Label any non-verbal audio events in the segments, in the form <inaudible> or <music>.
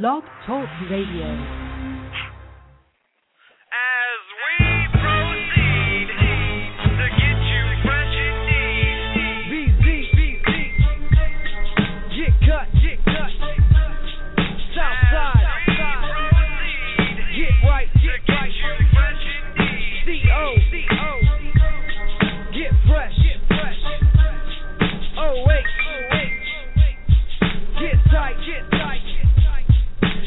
Blog Talk Radio.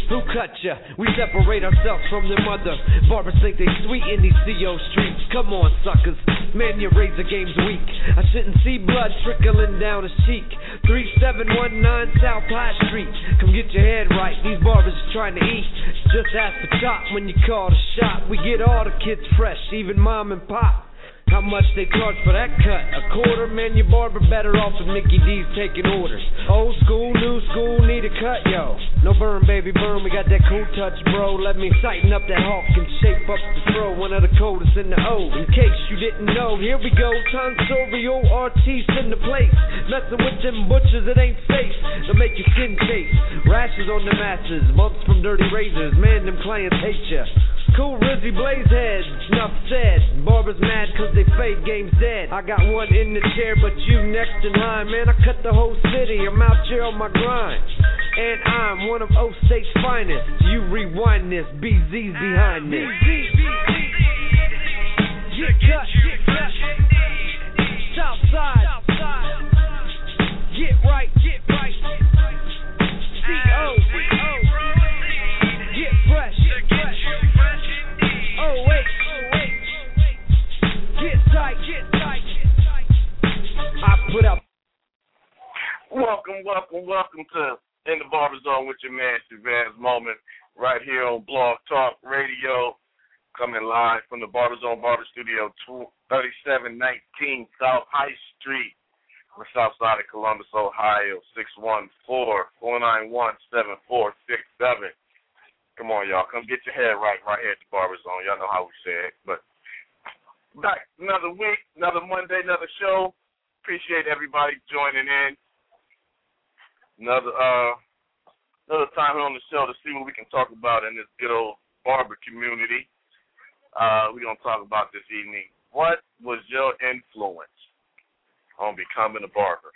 Who cut ya? We separate ourselves from their mother. Barbers think they sweet in these CO streets. Come on, suckers. Man, your razor game's weak. I shouldn't see blood trickling down his cheek. 3719 South High Street. Come get your head right. These barbers are trying to eat. Just ask the cop when you call the shop. We get all the kids fresh, even mom and pop. How much they charge for that cut? A quarter, man, your barber better off with Mickey D's taking orders. Old school, new school, need a cut, yo. No burn, baby, burn, we got that cool touch, bro. Let me tighten up that hawk and shape up the throw. One of the coldest in the O. In case you didn't know, here we go. Tonsorial artiste in the place. Messing with them butchers, it ain't safe. They'll make your skin chase. Rashes on the masses, bumps from dirty razors. Man, them clients hate ya. Cool Rizzy Blaze Blazehead, enough said. Barbers mad cause they fade game's dead. I got one in the chair, but you next in line. Man, I cut the whole city, I'm out here on my grind. And I'm one of O State's finest. You rewind this, BZ's behind this. Get cut, get cut. Southside, get right, get right. CO, CO, put up Welcome, welcome, welcome to In the Barber Zone with your man Chevez Moman right here on Blog Talk Radio. Coming live from the Barber Zone Barber Studio, 3719 South High Street, on the south side of Columbus, Ohio, 614-491-7467. Come on, y'all. Come get your head right right here at the Barber Zone. Y'all know how we say it. But back another week, another Monday, another show. Appreciate everybody joining in. Another uh another time here on the show to see what we can talk about in this good old barber community. Uh, we're gonna talk about this evening. What was your influence on becoming a barber?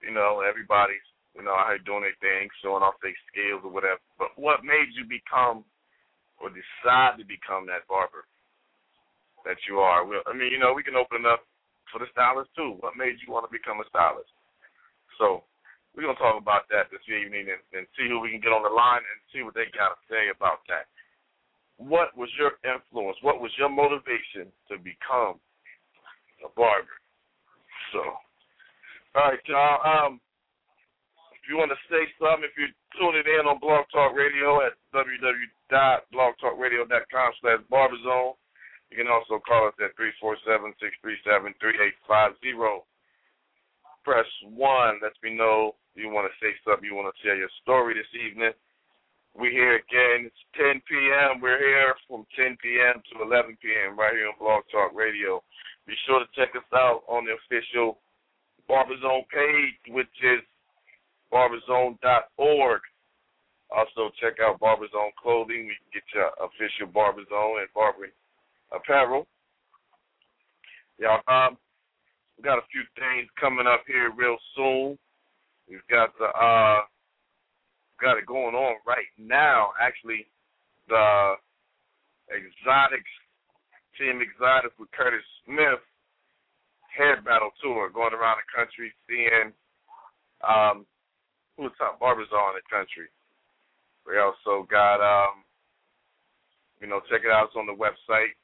You know, everybody's you know, out here doing their thing, showing off their skills or whatever. But what made you become or decide to become that barber that you are? Well, I mean, you know, we can open it up for the stylist too. What made you want to become a stylist? So we're gonna talk about that this evening and, and see who we can get on the line and see what they got to say about that. What was your influence? What was your motivation to become a barber? So, all right, y'all. Um, if you want to say something, if you're tuning in on Blog Talk Radio at www.blogtalkradio.com slash barberzone, you can also call us at 347-637-3850. Press 1, lets me know you want to say something, you want to share your story this evening. We're here again. It's 10 p.m. We're here from 10 p.m. to 11 p.m. right here on Blog Talk Radio. Be sure to check us out on the official Barberzone page, which is barberzone.org. Also, check out Barberzone Clothing. We can get your official Barberzone and barbering apparel. Y'all, um, we got a few things coming up here real soon. We've got the uh, got it going on right now. Actually, the Exotics Team Exotics with Curtis Smith head battle tour going around the country, seeing um, who the top barbers are in the country. We also got, um, you know, check it out. It's on the website.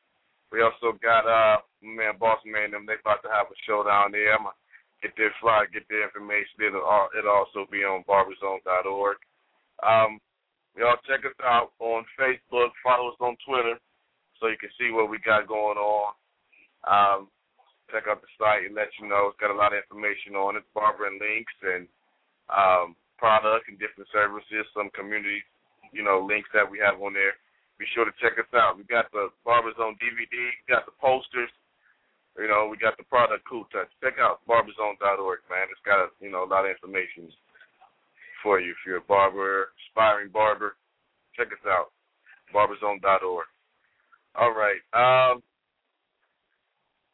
We also got, uh, man, Boss Man, them. They about to have a show down there. I'm gonna get their flyer, get their information. It'll, all, it'll also be on barberzone.org. Um, y'all check us out on Facebook. Follow us on Twitter so you can see what we got going on. Um, check out the site and let you know. It's got a lot of information on it, barbering links and um, products and different services, some community, you know, links that we have on there be sure to check us out. We got the BarberZone DVD, we got the posters, you know, we got the product Cool Touch. Check out barberzone.org, man. It's got, you know, a lot of information for you. If you're a barber, aspiring barber, check us out, barberzone.org. All right. Um,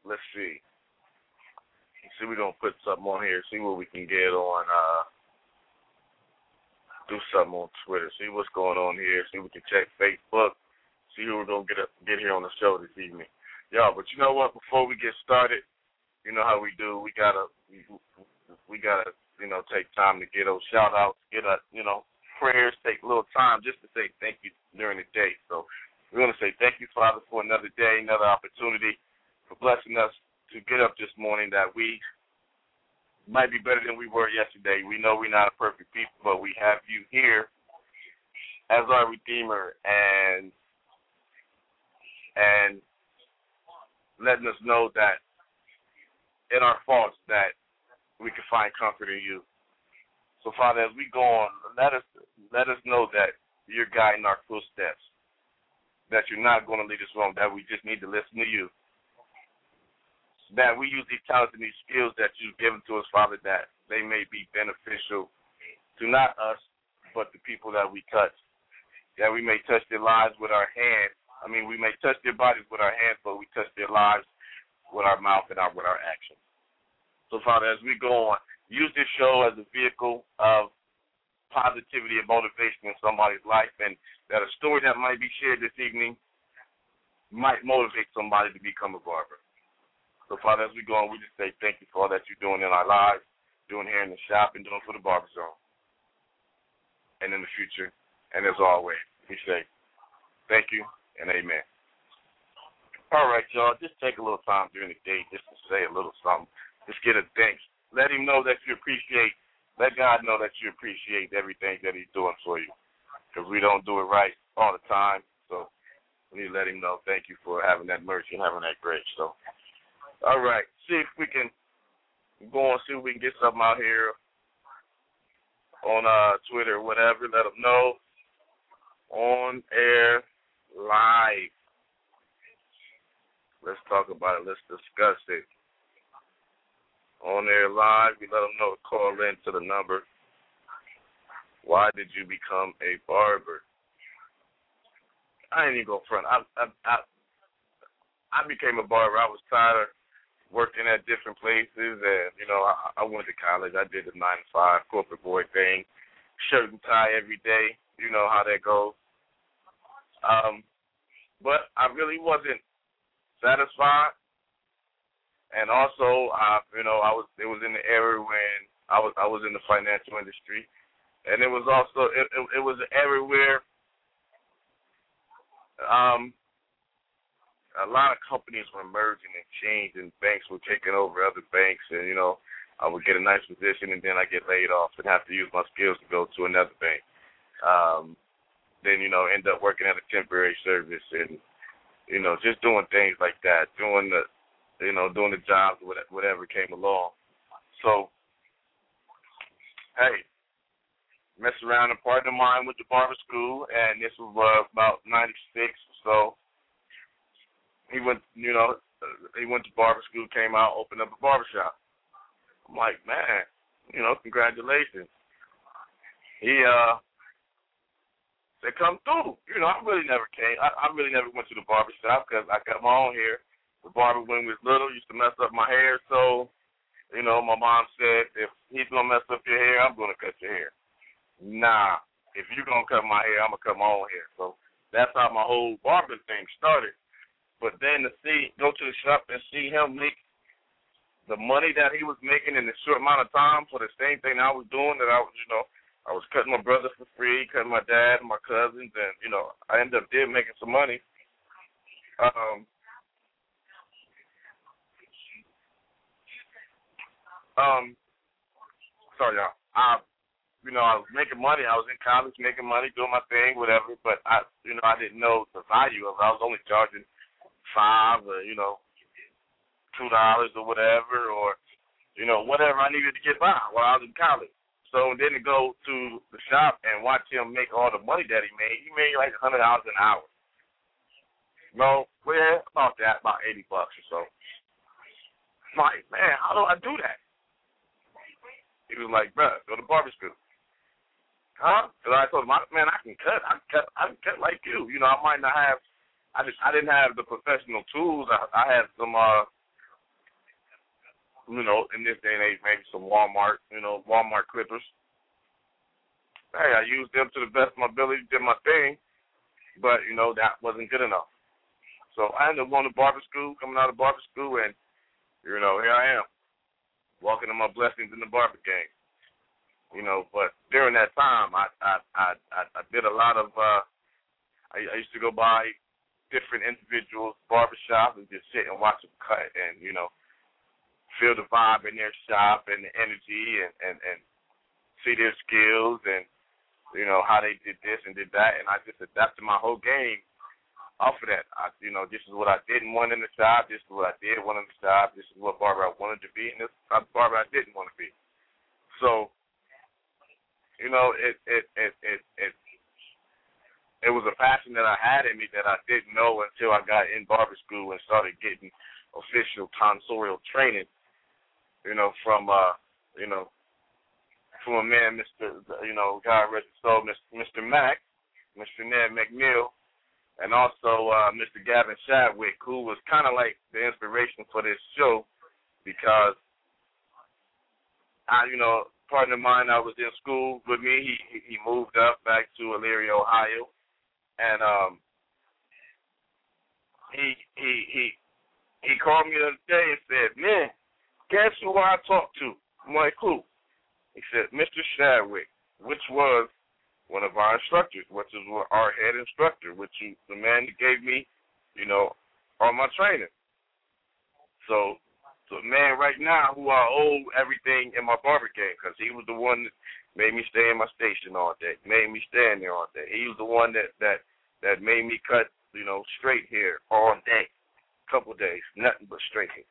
let's see. Let's see, we're going to put something on here, see what we can get on. Uh, do something on Twitter. See what's going on here. See if we can check Facebook. See who we're gonna get up, get here on the show this evening. Y'all, but you know what? Before we get started, you know how we do. We gotta we, we gotta you know take time to get those shout outs, get a you know prayers, take a little time just to say thank you during the day. So we want to say thank you, Father, for another day, another opportunity, for blessing us to get up this morning. That we might be better than we were yesterday. We know we're not a perfect people, but we have you here as our Redeemer and and letting us know that in our faults that we can find comfort in you. So Father, as we go on, let us let us know that you're guiding our footsteps. That you're not going to lead us wrong, that we just need to listen to you that we use these talents and these skills that you've given to us, Father, that they may be beneficial to not us, but the people that we touch. That we may touch their lives with our hands. I mean, we may touch their bodies with our hands, but we touch their lives with our mouth and our, with our actions. So, Father, as we go on, use this show as a vehicle of positivity and motivation in somebody's life, and that a story that might be shared this evening might motivate somebody to become a barber. So, Father, as we go on, we just say thank you for all that you're doing in our lives, doing here in the shop, and doing for the barber zone. And in the future, and as always, we say thank you and amen. All right, y'all, just take a little time during the day just to say a little something. Just get a thanks. Let him know that you appreciate, let God know that you appreciate everything that he's doing for you. Because we don't do it right all the time. So we need to let him know thank you for having that mercy and having that grace. So all right. See if we can go and see if we can get something out here on uh, Twitter or whatever. Let them know. On air live. Let's talk about it. Let's discuss it. On air live, we let them know to call in to the number. Why did you become a barber? I ain't even go front. I I I, I became a barber. I was tired of working at different places, and you know, I, I went to college. I did the nine to five corporate boy thing, shirt and tie every day. You know how that goes. Um, but I really wasn't satisfied, and also, I, you know, I was it was in the era when I was I was in the financial industry, and it was also it it, it was everywhere. um a lot of companies were merging and changing. Banks were taking over other banks, and you know, I would get a nice position, and then I get laid off and have to use my skills to go to another bank. Um, then you know, end up working at a temporary service, and you know, just doing things like that, doing the, you know, doing the jobs, whatever came along. So, hey, mess around. A partner of mine went to barber school, and this was uh, about '96 or so he went, you know, he went to barber school, came out, opened up a barber shop. I'm like, man, you know, congratulations. He uh said, come through. You know, I really never came. I, I really never went to the barber shop because I cut my own hair. The barber when we was little used to mess up my hair, so you know, my mom said, if he's gonna mess up your hair, I'm gonna cut your hair. Nah, if you're gonna cut my hair, I'm gonna cut my own hair. So that's how my whole barber thing started. But then to see go to the shop and see him make the money that he was making in a short amount of time for the same thing I was doing that I was, you know, I was cutting my brother for free, cutting my dad and my cousins, and you know, I ended up did making some money. Um, um, sorry, y'all. I, you know, I was making money. I was in college making money, doing my thing, whatever. But I, you know, I didn't know the value of it. I was only charging five or you know two dollars or whatever, or you know whatever I needed to get by while I was in college. So then to go to the shop and watch him make all the money that he made, he made like a hundred dollars an hour. No, well, about that, about eighty bucks or so. I'm like, man, how do I do that? He was like, bro, go to barber school. huh? Because I told him, man, I can cut. I can cut. I can cut like you. You know, I might not have. I just I didn't have the professional tools. I, I had some, uh, you know, in this day and age, maybe some Walmart, you know, Walmart clippers. Hey, I used them to the best of my ability, did my thing, but you know that wasn't good enough. So I ended up going to barber school, coming out of barber school, and you know here I am, walking in my blessings in the barber game. You know, but during that time, I I I I, I did a lot of. uh I, I used to go by different individuals' barbershop and just sit and watch them cut, and you know, feel the vibe in their shop and the energy, and and and see their skills and you know how they did this and did that, and I just adapted my whole game off of that. I, you know, this is what I didn't want in the shop. This is what I did want in the shop. This is what barber I wanted to be, and this is the barber I didn't want to be. So, you know, it it it it it it was a passion that I had in me that I didn't know until I got in barber school and started getting official tonsorial training. You know, from uh, you know, from a man, Mr. You know, God rest his soul, Mr. Mack, Mr. Ned McNeil, and also uh, Mr. Gavin Shadwick, who was kind of like the inspiration for this show because I, you know, partner of mine, I was in school with me. He he moved up back to Elyria, Ohio, and um, he he he he called me the other day and said, "Man, guess who I talked to?" I'm like, "Who?" He said, "Mr. Shadwick," which was one of our instructors, which is our head instructor, which is the man that gave me, you know, all my training. So, so man, right now, who I owe everything in my barber game, because he was the one that made me stay in my station all day, made me stand there all day. He was the one that that that made me cut, you know, straight hair all day, couple days, nothing but straight hair.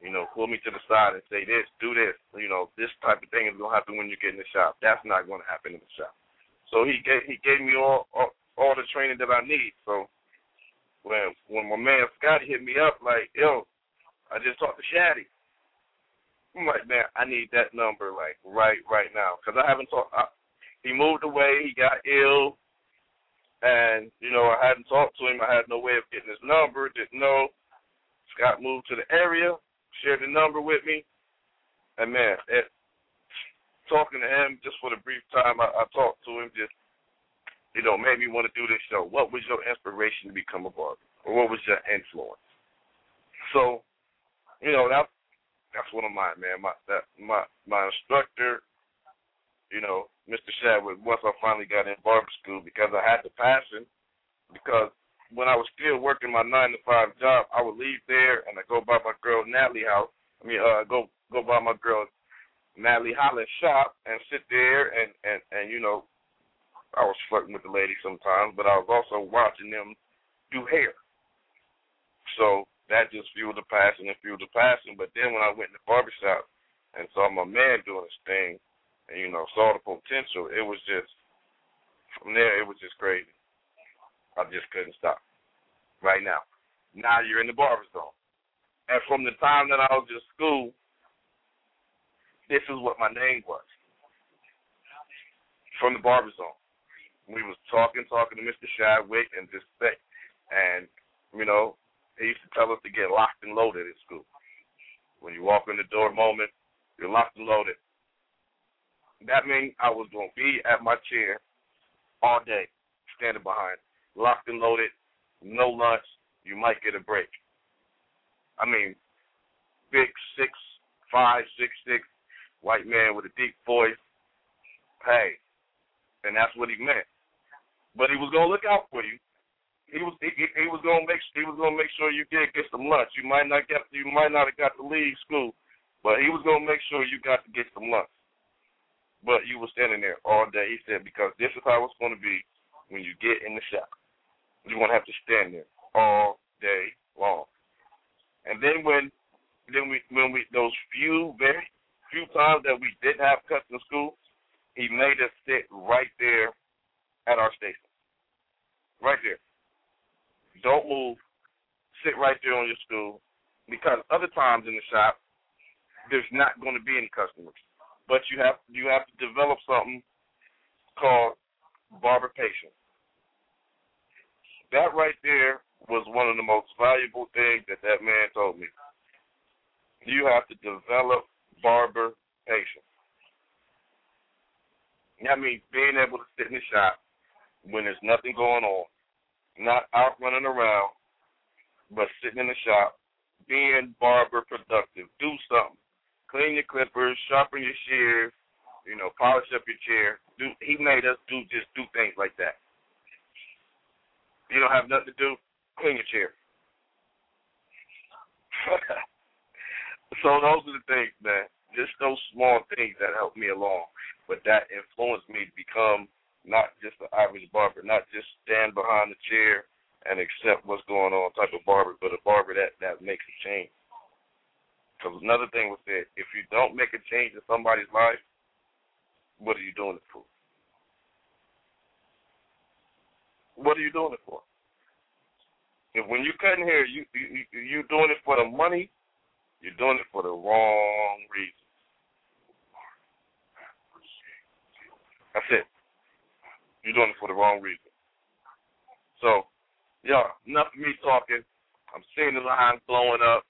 You know, pull me to the side and say this, do this. You know, this type of thing is gonna happen when you get in the shop. That's not gonna happen in the shop. So he gave he gave me all all, all the training that I need. So when when my man Scott hit me up like, yo, I just talked to Shaddy. I'm like, man, I need that number like right right now because I haven't talked. He moved away. He got ill, and you know I hadn't talked to him. I had no way of getting his number. Didn't know. Scott moved to the area, shared the number with me, and man, it, talking to him just for the brief time I, I talked to him, just you know, made me want to do this show. What was your inspiration to become a barber, or what was your influence? So, you know, that that's one of mine, man. My that my my instructor, you know, Mr. Shadwick. Once I finally got in barber school, because I had the passion, because when I was still working my nine to five job, I would leave there and I go by my girl Natalie house. I mean, uh, go go by my girl Natalie Holland's shop and sit there and and and you know, I was flirting with the ladies sometimes, but I was also watching them do hair. So that just fueled the passion and fueled the passion. But then when I went in the barbershop and saw my man doing his thing, and you know saw the potential, it was just from there it was just crazy. I just couldn't stop. Right now, now you're in the barber zone, and from the time that I was in school, this is what my name was. From the barber zone, we was talking, talking to Mr. Shadwick, and just say, and you know, he used to tell us to get locked and loaded at school. When you walk in the door, Moman, you're locked and loaded. That means I was going to be at my chair all day, standing behind, locked and loaded, no lunch. You might get a break. I mean, big six, five, six, six, white man with a deep voice. Hey, and that's what he meant. But he was gonna look out for you. He was he, he was gonna make he was gonna make sure you did get some lunch. You might not get you might not have got to leave school, but he was gonna make sure you got to get some lunch. But you were standing there all day. He said because this is how it's gonna be when you get in the shop. You're gonna have to stand there all day long. And then when then we when we those few very few times that we didn't have in school, he made us sit right there at our station. Right there. Don't move. Sit right there on your stool. Because other times in the shop, there's not going to be any customers. But you have you have to develop something called barber patience. That right there was one of the most valuable things that that man told me. You have to develop barber patience. That means being able to sit in the shop when there's nothing going on, not out running around, but sitting in the shop, being barber productive. Do something. Clean your clippers, sharpen your shears, you know, polish up your chair. Do he made us do just do things like that. You don't have nothing to do, clean your chair. <laughs> so those are the things, man. Just those small things that helped me along, but that influenced me to become not just an average barber, not just stand behind the chair and accept what's going on type of barber, but a barber that that makes a change. Because another thing was that if you don't make a change in somebody's life, what are you doing it for? What are you doing it for? If when you cutting hair, you you you doing it for the money, you're doing it for the wrong reason. That's it. You're doing it for the wrong reason. So, y'all, enough of me talking. I'm seeing the lines blowing up.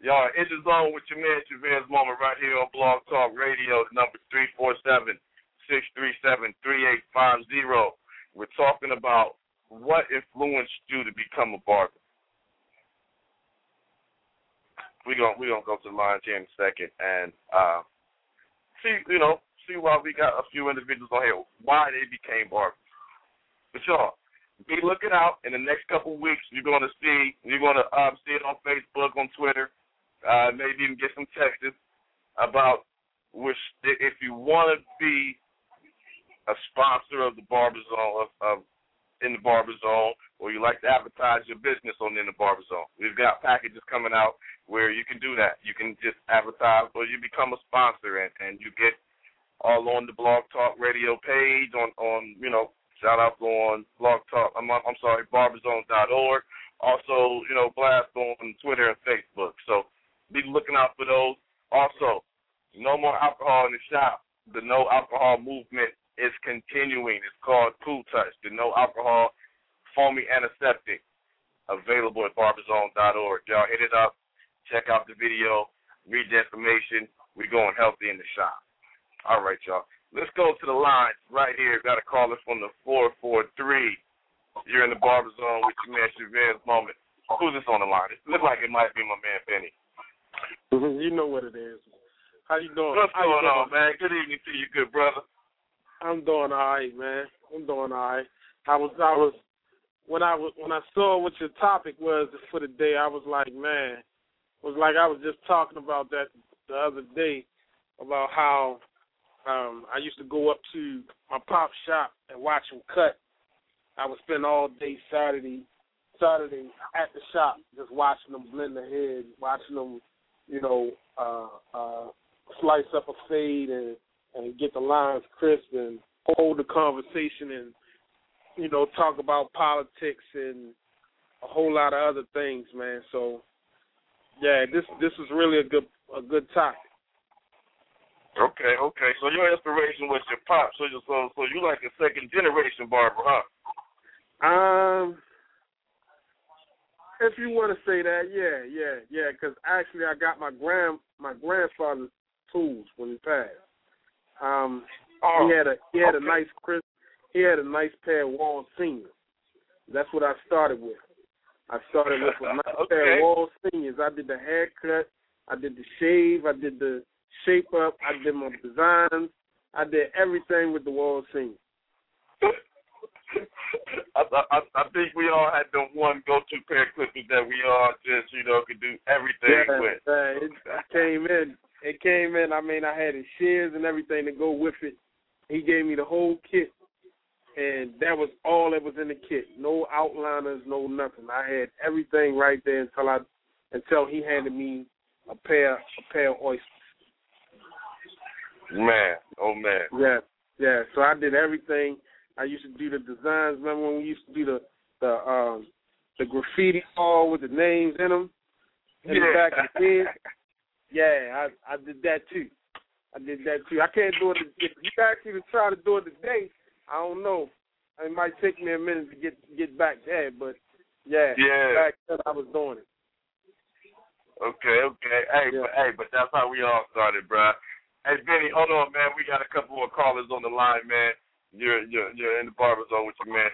Y'all, in the zone with your man Chevez Moman right here on Blog Talk Radio. Number three four seven six three seven three eight five zero. We're talking about what influenced you to become a barber. We're gonna we're gonna go to the lines here in a second and uh, see you know see why we got a few individuals on here why they became barbers. But y'all, be looking out in the next couple weeks. You're gonna see you're gonna um, see it on Facebook, on Twitter, uh, maybe even get some texts about which if you want to be a sponsor of the Barber Zone of, of in the Barber Zone, or you like to advertise your business on in the Barber Zone. We've got packages coming out where you can do that. You can just advertise, or you become a sponsor, and, and you get all on the Blog Talk Radio page on on you know shout out on Blog Talk. I'm I'm sorry, barberzone.org. Also, you know, blast on Twitter and Facebook. So be looking out for those. Also, no more alcohol in the shop. The no alcohol movement is continuing. It's called Cool Touch, the no alcohol foamy antiseptic, available at barberzone.org. Y'all hit it up, check out the video, read the information. We're going healthy in the shop. All right, y'all. Let's go to the line right here. Got a caller from the 443. You're in the barber zone with your man Chevez Moman. Who's this on the line? It looks like it might be my man Benny. <laughs> you know what it is. How you doing? What's How you going on, doing? man? Good evening to you, good brother. I'm doing all right, man. I'm doing all right. I was, I was, when I was, when I saw what your topic was for the day, I was like, man, it was like I was just talking about that the other day about how um I used to go up to my pop shop and watch him cut. I would spend all day Saturday, Saturday at the shop just watching them blend the heads, watching them, you know, uh, uh, slice up a fade and and get the lines crisp and hold the conversation and you know talk about politics and a whole lot of other things, man. So yeah, this this is really a good a good topic. Okay, okay. So your inspiration was your pop. So you so so you like a second generation barber, huh? Um, if you want to say that, yeah, yeah, yeah. Because actually, I got my grand my grandfather's tools when he passed. Um, Oh, he had a he had okay. a nice crisp he had a nice pair of Wahl seniors. That's what I started with. I started with a nice <laughs> pair of Wahl seniors. I did the haircut, I did the shave, I did the shape up, I did my designs, I did everything with the Wahl seniors. <laughs> I, I I think we all had the one go to pair of clippers that we all just you know could do everything Yeah, with. <laughs> uh, it, it came in. It came in. I mean, I had his shears and everything to go with it. He gave me the whole kit, and that was all that was in the kit. No outliners, no nothing. I had everything right there until I until he handed me a pair a pair of Osters. Man, oh man. Yeah, yeah. So I did everything. I used to do the designs. Remember when we used to do the the um the graffiti all with the names in them in the back of the head? <laughs> Yeah, I I did that too. I did that too. I can't do it. If you to try to do it today, I don't know. It might take me a minute to get get back there, but yeah, Yeah. back then I was doing it. Okay, okay. Hey, Yeah. but hey, but that's how we all started, bro. Hey, Benny, hold on, man. We got a couple more callers on the line, man. You're you're you're in the barber zone with your man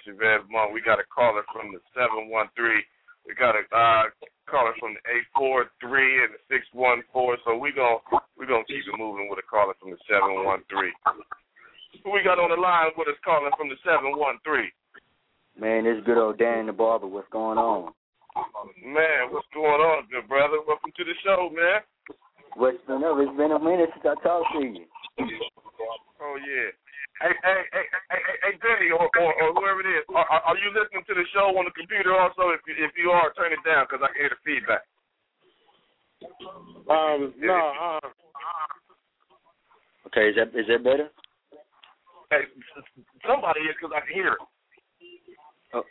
Monk. We got a caller from the seven one three. We got a uh, caller from the eight four three and the six one four. So we gon' we gonna keep it moving with a caller from the seven one three. Who we got on the line with us calling from the seven one three? Man, this good old Dan the barber. What's going on? Man, what's going on, good brother? Welcome to the show, man. What's been up? It's been a minute since I talked to you. Oh yeah. Hey, hey, hey, hey, hey, hey or, or, or whoever it is, are, are are you listening to the show on the computer also? If you, if you are, turn it down because I can hear the feedback. Um, no, uh, Okay, is that is that better? Hey, somebody is because I can hear it. Oh.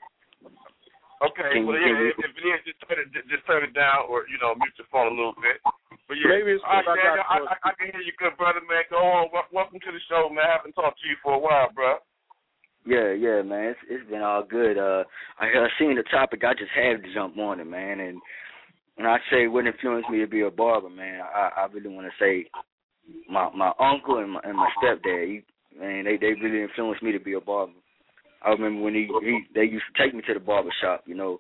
Okay, well, yeah, if, if it is, just turn it, just turn it down, or you know, mute your phone a little bit. But yeah, Maybe it's all right, 'cause I Daniel, I, I, I can hear you, good brother, man. Go on, welcome to the show, man. I haven't talked to you for a while, bro. Yeah, yeah, man. It's it's been all good. Uh, I I seen the topic. I just had to jump on it, man. And when I say what influenced me to be a barber, man, I I really want to say my my uncle and my and my stepdad. He, man, they they really influenced me to be a barber. I remember when he he they used to take me to the barber shop, you know,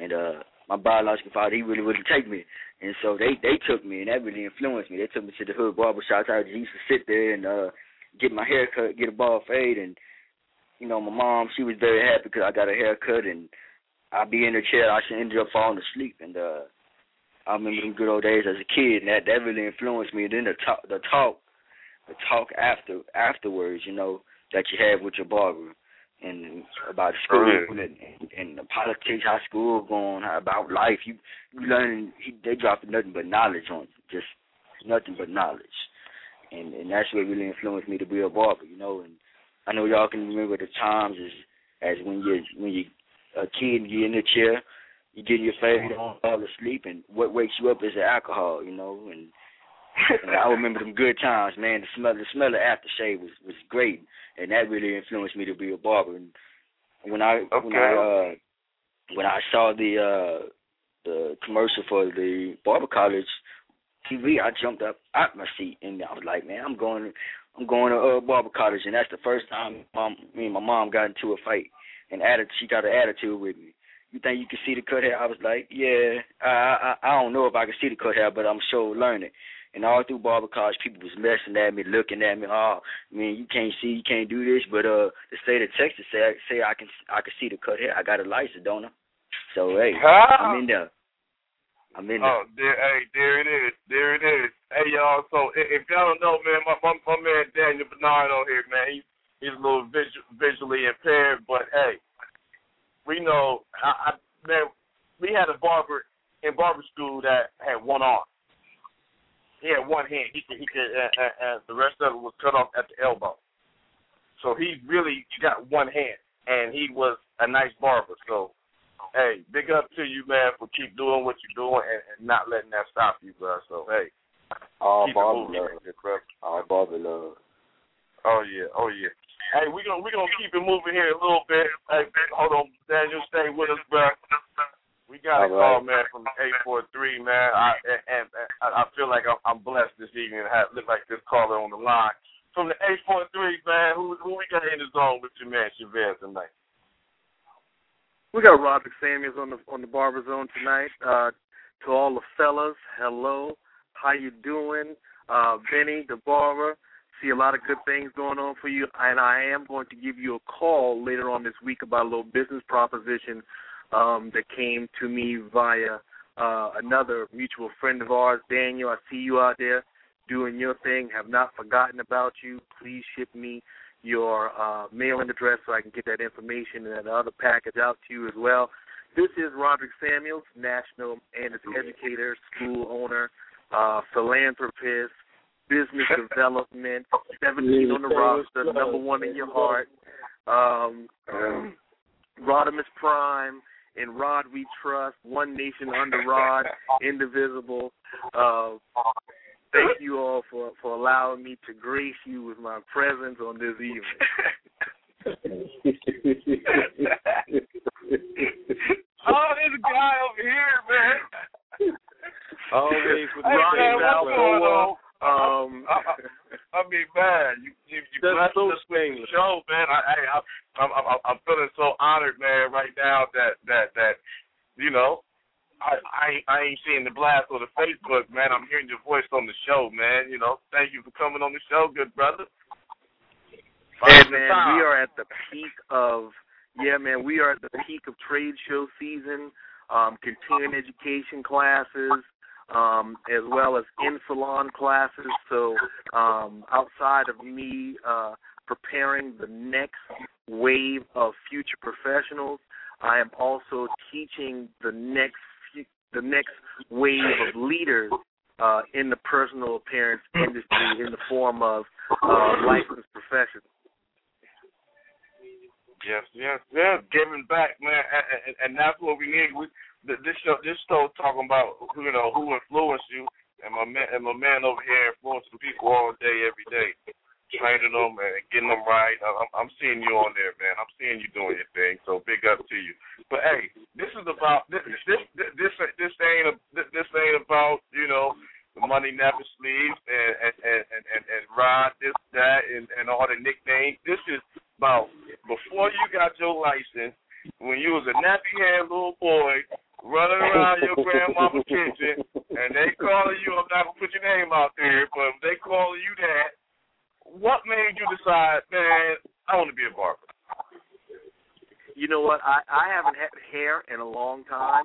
and uh my biological father he really wouldn't take me, and so they they took me and that really influenced me. They took me to the hood barber shops. I used to sit there and uh get my hair cut, get a bald fade, and you know my mom she was very happy because I got a haircut and I'd be in the chair. I should ended up falling asleep, and uh I remember them good old days as a kid, and that that really influenced me. And then the talk, the talk, the talk after afterwards, you know, that you have with your barber, and about school Right. and, and the politics, how school going, how about life. You you learn. He, they dropping nothing but knowledge on you, just nothing but knowledge, and and that's what really influenced me to be a barber, you know. And I know y'all can remember the times as as when you when you a kid and you in the chair you get your fade on, uh-huh. fall asleep, and what wakes you up is the alcohol, you know. And, and I remember them good times, man. The smell, the smell of aftershave was was great, and that really influenced me to be a barber. And when I when I uh when I saw the uh the commercial for the barber college TV, I jumped up out my seat and I was like, man, I'm going, I'm going to uh, barber college, and that's the first time mom, me and my mom got into a fight, and added, she got an attitude with me you think you can see the cut hair? I was like, yeah, I, I I don't know if I can see the cut hair, but I'm sure learning. And all through barber college, people was messing at me, looking at me. Oh, man, you can't see, you can't do this. But uh, the state of Texas say say I can I can see the cut hair. I got a license, don't I? So hey, I'm in there. I'm in there. Oh, there, hey, there it is, there it is. Hey, y'all. So if, if y'all don't know, man, my, my my man Daniel Bernard on here, man, he, he's a little visual, visually impaired, but hey, we know. I, I man, we had a barber in barber school that had one arm. He had one hand. He could, he could, uh, uh, uh, the rest of it was cut off at the elbow. So he really got one hand, and he was a nice barber. So hey, big up to you, man, for keep doing what you're doing and, and not letting that stop you, bro. So hey, All keep it barber moving, love. All barber love. Oh yeah, oh yeah. Hey, we gonna we gonna keep it moving here a little bit. Hey, hold on, Daniel, stay with us, bro. We got a All call, right. man, from eight four three, man. I and, and, and I feel like I'm, I'm blessed this evening to have look like this caller on the line from the eight four three, man. Who who we got in the zone with you, man? Chevez tonight. We got Roderick Samuels on the on the Barber Zone tonight. Uh, to all the fellas, hello, how you doing? Uh, Benny, the barber. See a lot of good things going on for you, and I am going to give you a call later on this week about a little business proposition um, that came to me via uh, another mutual friend of ours, Daniel. I see you out there doing your thing. Have not forgotten about you. Please ship me your uh, mailing address so I can get that information and that other package out to you as well. This is Roderick Samuels, national and educator, school owner, uh, philanthropist, business development, 17 on the roster, number one in your heart, um, Rodimus Prime, in Rod We Trust, One Nation Under Rod, <laughs> Indivisible. Uh, thank you all for, for allowing me to grace you with my presence on this evening. oh, there's a guy over here, man. Always with Hey, Ronnie man, Balboa. Going on? Um, <laughs> I, I, I mean, man, you you, you That's blessed so us with the show, man. I, I I'm, I'm I'm I'm feeling so honored, man, right now that that that you know. I, I I ain't seeing the blast on the Facebook, man. I'm hearing your voice on the show, man. You know, thank you for coming on the show, good brother. Hey man, we are at the peak of yeah, man, we are at the peak of trade show season, um, continuing education classes, um, as well as in salon classes. So um, outside of me uh, preparing the next wave of future professionals, I am also teaching the next the next wave of leaders uh, in the personal appearance industry in the form of uh, licensed professionals. Yes, yes, yes. Giving back, man, and, and, and that's what we need. We this show, this show talking about you know who influenced you, and my man, and my man over here influencing people all day, every day, training them and getting them right. I'm, I'm seeing you on there, man. I'm seeing you doing your thing. So big up to you. But hey, this is about this this this this, ain't this, ain't about you know the money never sleeps and and and and, and, and Rod this that and and all the nicknames. This is about before you got your license, when you was a nappy head little boy running <laughs> around your grandmama's kitchen, and they calling you. I'm not gonna put your name out there, but they calling you that. What made you decide, man? I want to be a barber. You know what? I I haven't had hair in a long time.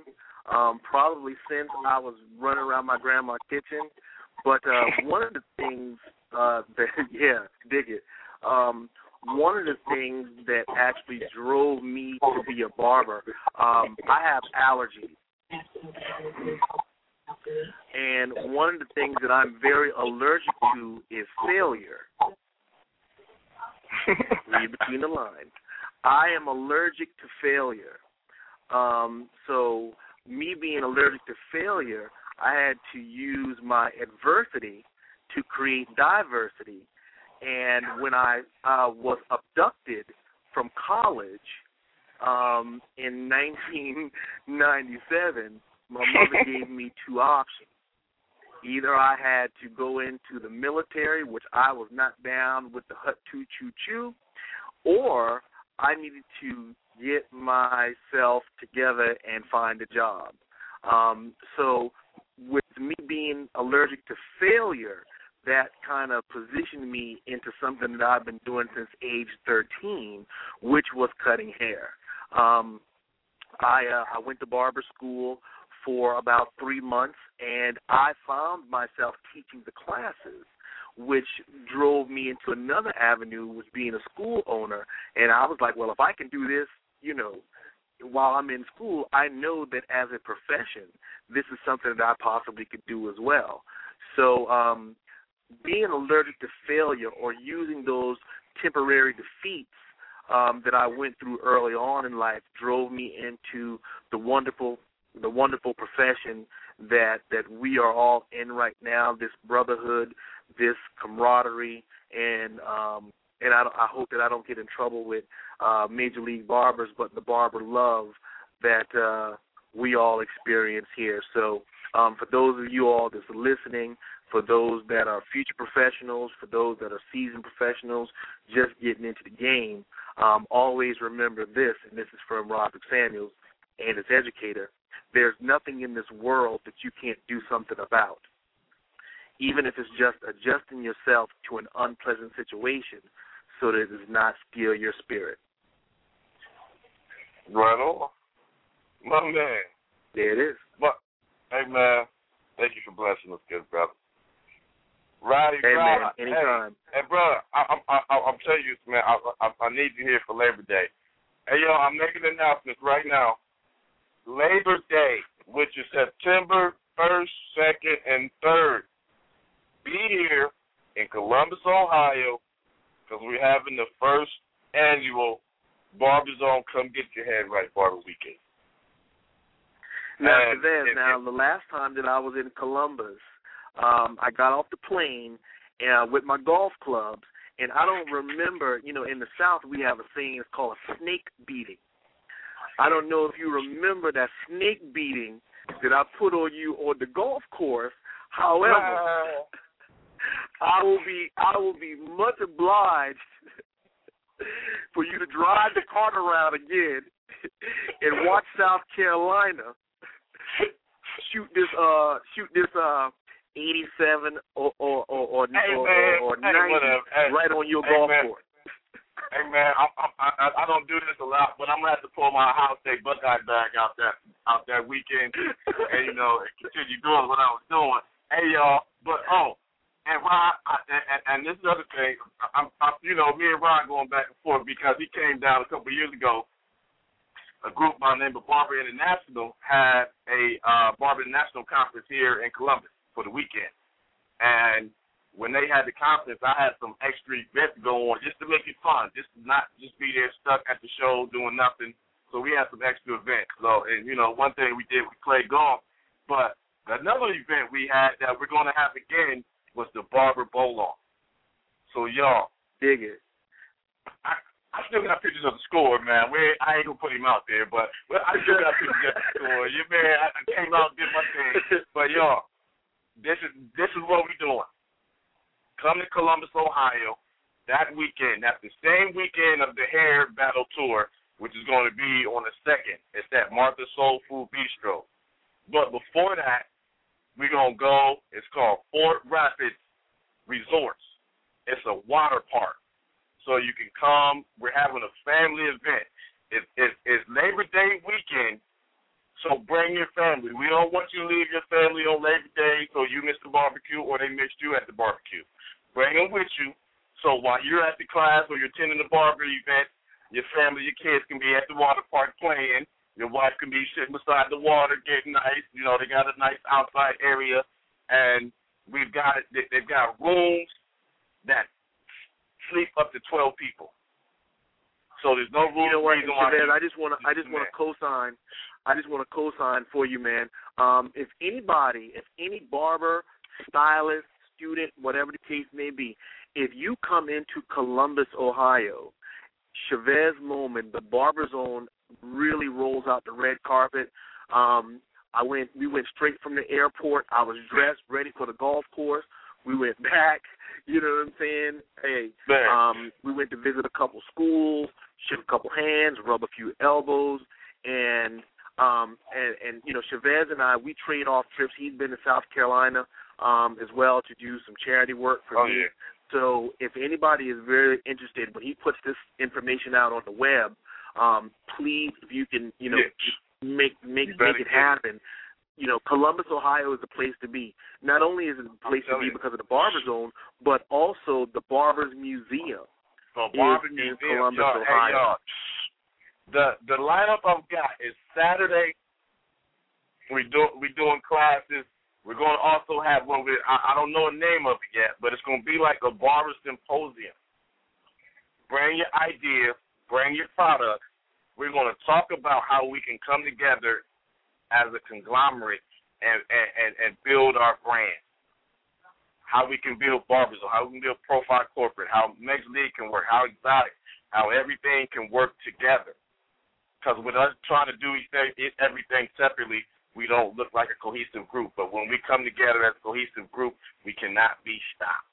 Um, probably since I was running around my grandma's kitchen. But uh, <laughs> one of the things uh, <laughs> that yeah, dig it. Um, one of the things that actually drove me to be a barber, um, I have allergies. And one of the things that I'm very allergic to is failure. <laughs> Read between the lines. I am allergic to failure. Um, so me being allergic to failure, I had to use my adversity to create diversity. And when I uh, was abducted from college um, in 1997, my mother <laughs> gave me two options. Either I had to go into the military, which I was not down with the hut two choo choo, or I needed to get myself together and find a job. Um, so, with me being allergic to failure, that kind of positioned me into something that I've been doing since age 13, which was cutting hair. Um, I uh, I went to barber school for about three months, and I found myself teaching the classes, which drove me into another avenue, was being a school owner. And I was like, well, if I can do this, you know, while I'm in school, I know that as a profession, this is something that I possibly could do as well. So, um, being allergic to failure or using those temporary defeats um, that I went through early on in life drove me into the wonderful the wonderful profession that that we are all in right now. This brotherhood, this camaraderie, and um, and I, I hope that I don't get in trouble with uh, major league barbers, but the barber love that uh, we all experience here. So, um, for those of you all that's listening, for those that are future professionals, for those that are seasoned professionals, just getting into the game, um, always remember this, and this is from Roderick Samuels and his educator. There's nothing in this world that you can't do something about. Even if it's just adjusting yourself to an unpleasant situation so that it does not steal your spirit. Right on. My man. There it is. But, hey, man, thank you for blessing us, good brother. Roddy, Hey, man, Rod, anytime. Hey, hey, brother, I, I, I, I'm telling you, man, I, I, I need you here for Labor Day. Hey, yo, I'm making announcements right now. Labor Day, which is September 1st, 2nd, and 3rd. Be here in Columbus, Ohio, because we're having the first annual Barber Zone Come Get Your Head Right Barber Weekend. Now, And if- now the last time that I was in Columbus, um, I got off the plane uh, with my golf clubs, and I don't remember. You know, in the South we have a saying it's called a snake beating. I don't know if you remember that snake beating that I put on you on the golf course. However, <laughs> I will be I will be much obliged <laughs> for you to drive the cart around again <laughs> and watch South Carolina shoot this uh shoot this uh eighty seven or or or or, Hey, or, or, or Hey, ninety whatever. Hey. right on your Hey, golf man. course. Hey man, I, I I I don't do this a lot, but I'm gonna have to pull my Ohio State Buckeye bag out that out that weekend, and you know, and continue doing what I was doing. Hey y'all, but oh, and Ron, I, and, and, and this is the other thing. I'm, I'm, you know, me and Ron going back and forth because he came down a couple of years ago. A group by the name of Barber International had a uh, Barber International conference here in Columbus for the weekend, and when they had the conference, I had some extra events to go on just to make it fun, just to not just be there stuck at the show doing nothing. So we had some extra events. So and you know, one thing we did we played golf, but another event we had that we're going to have again was the Barber Bowl Off. So y'all, Dig it. I, I still got pictures of the score, man. We I ain't gonna put him out there, but well, I still got pictures of the score. Yeah, man, I, I came out and did my thing. <laughs> But y'all, this is this is what we're doing. Come to Columbus, Ohio, that weekend. That's the same weekend of the Hair Battle Tour, which is going to be on the second. It's at Martha Soul Food Bistro. But before that, we're gonna go. It's called Fort Rapids Resorts. It's a water park, so you can come. We're having a family event. It's, it's, it's Labor Day weekend, so bring your family. We don't want you to leave your family on Labor Day so you miss the barbecue or they missed you at the barbecue. Bring them with you. So while you're at the class or you're attending the barber event, your family, your kids can be at the water park playing. Your wife can be sitting beside the water, getting nice. You know, they got a nice outside area, and we've got they- they've got rooms that sleep up to twelve people. So there's no You know what, reason why. Chevez, I just want to I just want to co-sign. I just want to co-sign for you, man. Um, if anybody, if any barber, stylist, student, whatever the case may be, if you come into Columbus, Ohio, Chevez Moman, the Barber Zone really rolls out the red carpet. Um, I went, we went straight from the airport. I was dressed, ready for the golf course. We went <laughs> back. You know what I'm saying? Hey, um, we went to visit a couple schools, shook a couple hands, rub a few elbows, and um, and and you know, Chevez and I, we trade off trips. He's been to South Carolina um, as well to do some charity work for oh me. yeah. So if anybody is very interested, when he puts this information out on the web, um, please, if you can, you know, Yeah. make make make it happen. You know, Columbus, Ohio is the place to be. Not only is it a place to be you. because of the Barber Zone, but also the Barbers Museum. Is Barber in Columbus, hey, Ohio. y'all, the the lineup I've got is Saturday. We do we doing classes. We're going to also have one with I, I don't know the name of it yet, but it's going to be like a barber symposium. Bring your ideas, bring your products. We're going to talk about how we can come together as a conglomerate and and, and, build our brand. How we can build barbers, how we can build profile corporate, how Major League can work, how exotic, how everything can work together. Because with us trying to do everything separately, we don't look like a cohesive group. But when we come together as a cohesive group, we cannot be stopped.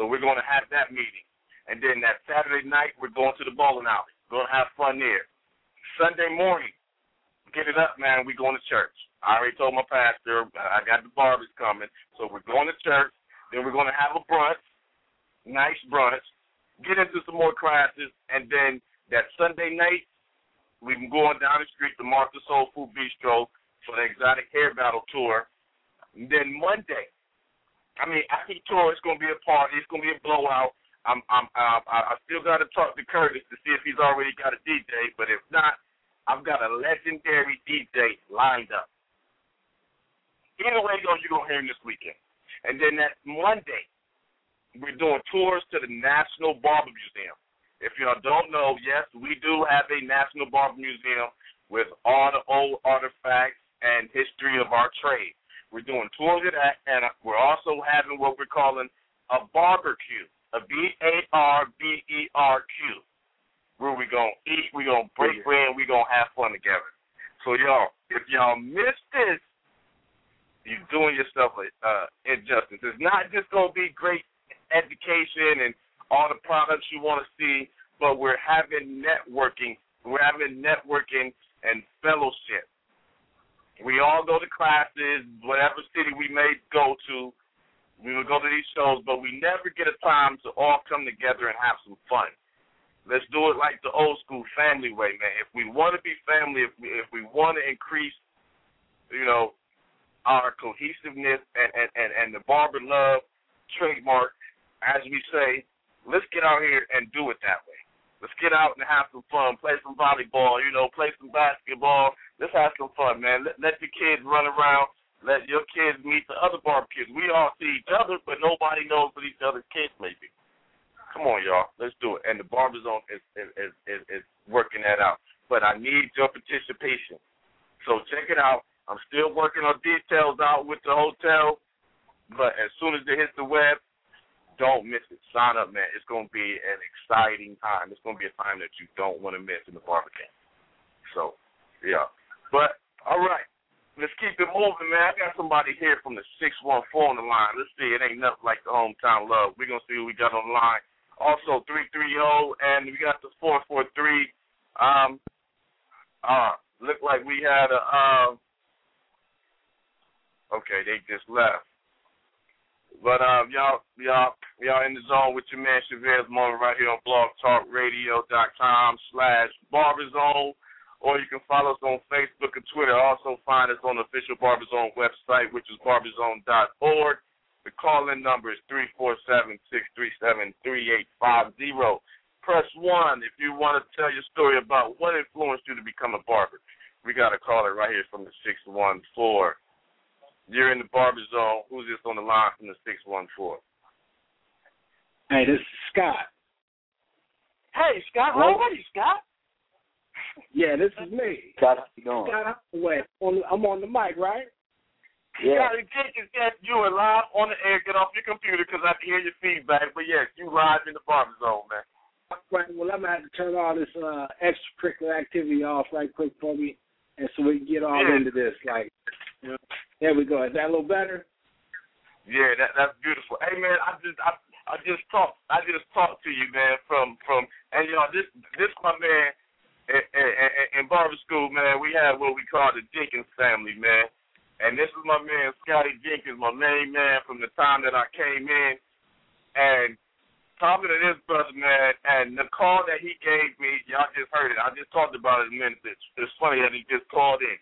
So we're going to have that meeting. And then that Saturday night, we're going to the bowling alley. We're going to have fun there. Sunday morning, get it up, man. We going to church. I already told my pastor I got the barbers coming, so we're going to church. Then we're going to have a brunch, nice brunch. Get into some more classes, and then that Sunday night, we can go on down the street to Martha Soul Food Bistro for the Exotic Hair Battle Tour. And then Monday, I mean, after the tour, it's going to be a party. It's going to be a blowout. I'm, I'm, uh, I still got to talk to Curtis to see if he's already got a DJ. But if not, I've got a legendary DJ lined up. Either way you're going to hear him this weekend. And then that Monday, we're doing tours to the National Barber Museum. If y'all don't know, yes, we do have a National Barber Museum with all the old artifacts and history of our trade. We're doing tours of that, and we're also having what we're calling a barbecue. a B A R B E R Q. Where we're gonna eat, we're gonna break bread, we're gonna have fun together. So y'all, if y'all miss this, you're doing yourself a uh, injustice. It's not just gonna be great education and all the products you want to see, but we're having networking. We're having networking and fellowship. We all go to classes, whatever city we may go to. We will go to these shows, but we never get a time to all come together and have some fun. Let's do it like the old school family way, man. If we want to be family, if we if we want to increase, you know, our cohesiveness and and and, and the barber love trademark, as we say, let's get out here and do it that way. Let's get out and have some fun, play some volleyball, you know, play some basketball. Let's have some fun, man. Let, let the kids run around. Let your kids meet the other barbecues. We all see each other, but nobody knows what each other's kids may be. Come on, y'all. Let's do it. And the barber zone is is, is, is, is working that out. But I need your participation. So check it out. I'm still working on details out with the hotel. But as soon as it hits the web, don't miss it. Sign up, man. It's going to be an exciting time. It's going to be a time that you don't want to miss in the barbecue. So, yeah. But, all right. Let's keep it moving, man. I got somebody here from the 614 on the line. Let's see. It ain't nothing like the hometown love. We're going to see who we got on the line. Also, 330, and we got the 443. Um, uh, look like we had a, um, okay, they just left. But um, y'all, y'all, y'all in the zone with your man Chevez Moman right here on blogtalkradio.com slash barberzone. Or you can follow us on Facebook and Twitter. Also find us on the official Barberzone website, which is barberzone.org. The call-in number is 347-637-3850. Press 1 if you want to tell your story about what influenced you to become a barber. We got a caller right here from the 614. You're in the barber zone. Who's this on the line from the 614? Hey, this is Scott. Hey, Scott. Hello? How are you, Scott? Yeah, this is me. Scott, how you going? Scott, wait, on, I'm on the mic, right? Yeah. Scotty Jenkins, yes, you are live on the air. Get off your computer because I can hear your feedback. But yes, you live in the barber zone, man. Right. Well, I'm gonna have to turn all this uh, extracurricular activity off right quick for me, and so we can get all Yeah. into this. Like, you know, there we go. Is that a little better? Yeah, that that's beautiful. Hey man, I just I I just talked I just talked to you, man, from from and you know this this my man in, in, in barber school, man. We had what we call the Jenkins family, man. And this is my man Scotty Jenkins, my main man from the time that I came in. And talking to this brother, man, and the call that he gave me, y'all just heard it. I just talked about it a minute. It's, it's funny that he just called in.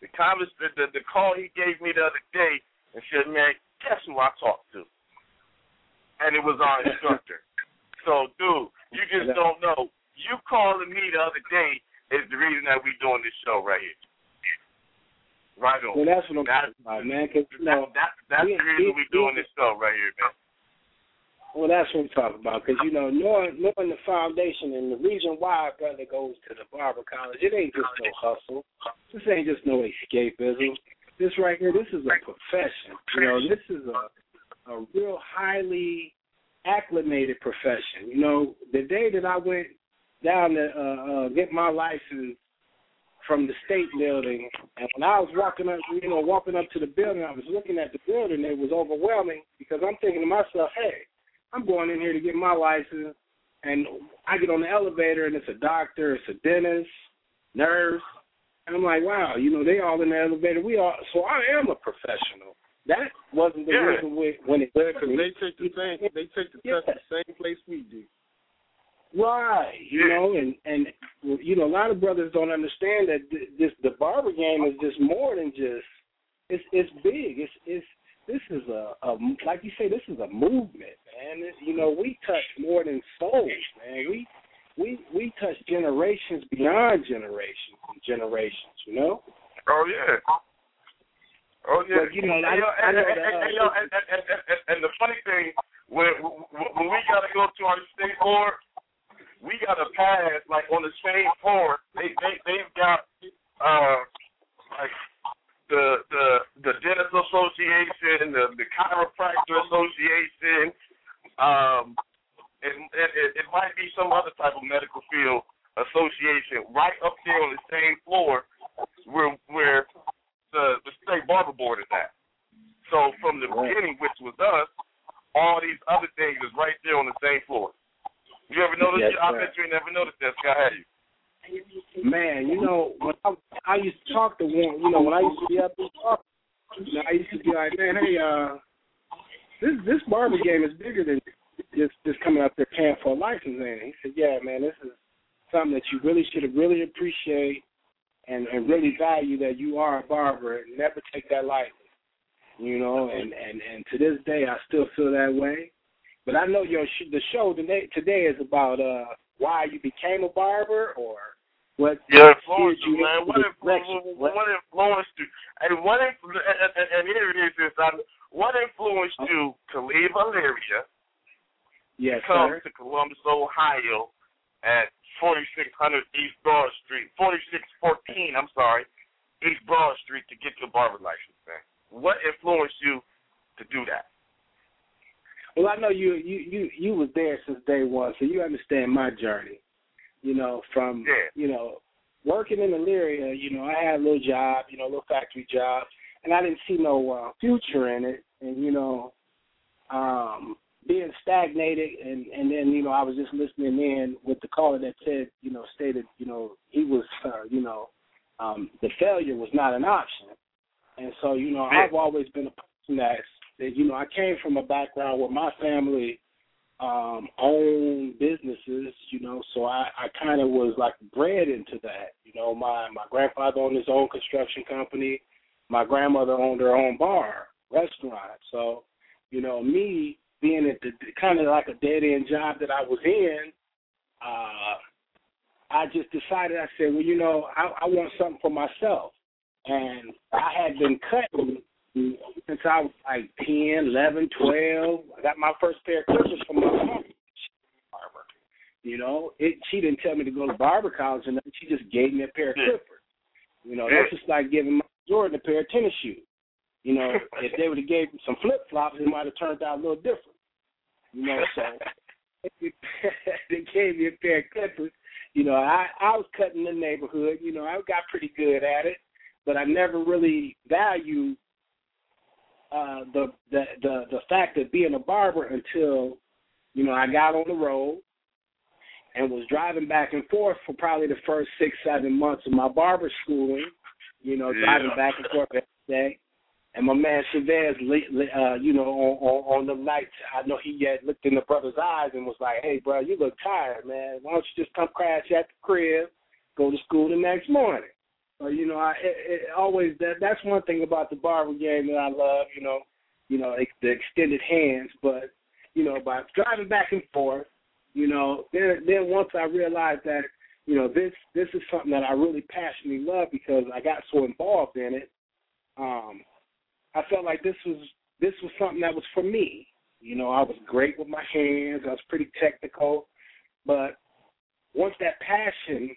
The convers the, the the call he gave me the other day and said, man, guess who I talked to? And it was our instructor. <laughs> So, dude, you just don't know. You calling me the other day is the reason that we're doing this show right here. Right on. Well, that's what I'm That- talking about, man. Because you That, know, that, that's we- the reason we- we doing this show right here, man. Well, that's what I'm talking about. Because you know, knowing knowing the foundation and the reason why a brother goes to the barber college, it ain't just no hustle. This ain't just no escapism. This right here, this is a profession. You know, this is a a real highly acclimated profession. You know, the day that I went down to uh, uh, get my license from the state building, and when I was walking up, you know, walking up to the building, I was looking at the building. It was overwhelming because I'm thinking to myself, hey, I'm going in here to get my license, and I get on the elevator, and it's a doctor, it's a dentist, nurse, and I'm like, wow, you know, they all in the elevator. We all, so I am a professional. That wasn't the Yeah. reason when it good Because they take the same they take the Yeah. test the same place we do. Right, you Yeah. know, and and you know, a lot of brothers don't understand that this the barber game is just more than just it's it's big. It's it's this is a, a like you say, this is a movement, man. It, you know, we touch more than souls, man. We we we touch generations beyond generations and generations. You know. Oh yeah. Oh yeah. But, you know, and, I- and, and, and, the funny thing, when when we gotta go to our state board, we gotta pass like on the same floor. They they they've got uh like the the the dentist association, the the chiropractor association, um, and it might be some other type of medical field association right up there on the same floor where where the the state barber board is at. So from the beginning, which was us, all these other things is right there on the same floor. You ever notice? Yes, I bet you ain't never noticed that, Scott. Have you? Man, you know, when I, I used to talk you know, when I used to be up you know, I used to be like, man, hey, uh, this this barber game is bigger than just just coming up there paying for a license. And he said, yeah, man, this is something that you really should really appreciate and and really value that you are a barber and never take that lightly. You know, and and and to this day, I still feel that way. But I know your sh- the show today today is about uh why you became a barber or what Yeah, steered influence you, man. What this. What, what influenced you? And what influ- and, and, and here it is. This, I, what influenced oh. you to leave Elyria, Yes, come sir. to Columbus, Ohio, at 4600 East Broad Street, 4614. I'm sorry, East Broad Street to get your barber license, man. What influenced you to do that? Well, I know you you you you was there since day one, so you understand my journey. You know, from Yeah. you know working in Elyria, you know, I had a little job, you know, a little factory job, and I didn't see no uh, future in it. And you know, um, being stagnated, and and then you know, I was just listening in with the caller that said, you know, stated, you know, he was, uh, you know, um, the failure was not an option. And so, you know, Yeah. I've always been a person that's that you know I came from a background where my family um owned businesses, you know, so I I kind of was like bred into that. You know, my my grandfather owned his own construction company, my grandmother owned her own bar, restaurant. So, you know, me being at the kind of like a dead end job that I was in, uh I just decided I said, well, you know, I I want something for myself. And I had been cutting since I was like 10, 11, 12. I got my first pair of clippers from my mom. Barber. You know, it. She didn't tell me to go to barber college, and nothing. she just gave me a pair of clippers. You know, that's just like giving my Jordan a pair of tennis shoes. You know, <laughs> if they would have gave me some flip flops, it might have turned out a little different. You know, so <laughs> <laughs> they gave me a pair of clippers. You know, I I was cutting the neighborhood. You know, I got pretty good at it, but I never really valued uh the the the the fact of being a barber until you know I got on the road and was driving back and forth for probably the first six seven months of my barber schooling. You know, driving back and forth every day. And my man Chevez, uh, you know, on, on on the nights, I know he had looked in the brother's eyes and was like, "Hey, bro, you look tired, man. Why don't you just come crash at the crib, go to school the next morning?" So you know, I it, it always that that's one thing about the barber game that I love. You know, you know the extended hands, but you know, by driving back and forth, you know, then then once I realized that you know this this is something that I really passionately love because I got so involved in it. Um, I felt like this was this was something that was for me. You know, I was great with my hands. I was pretty technical, but once that passion,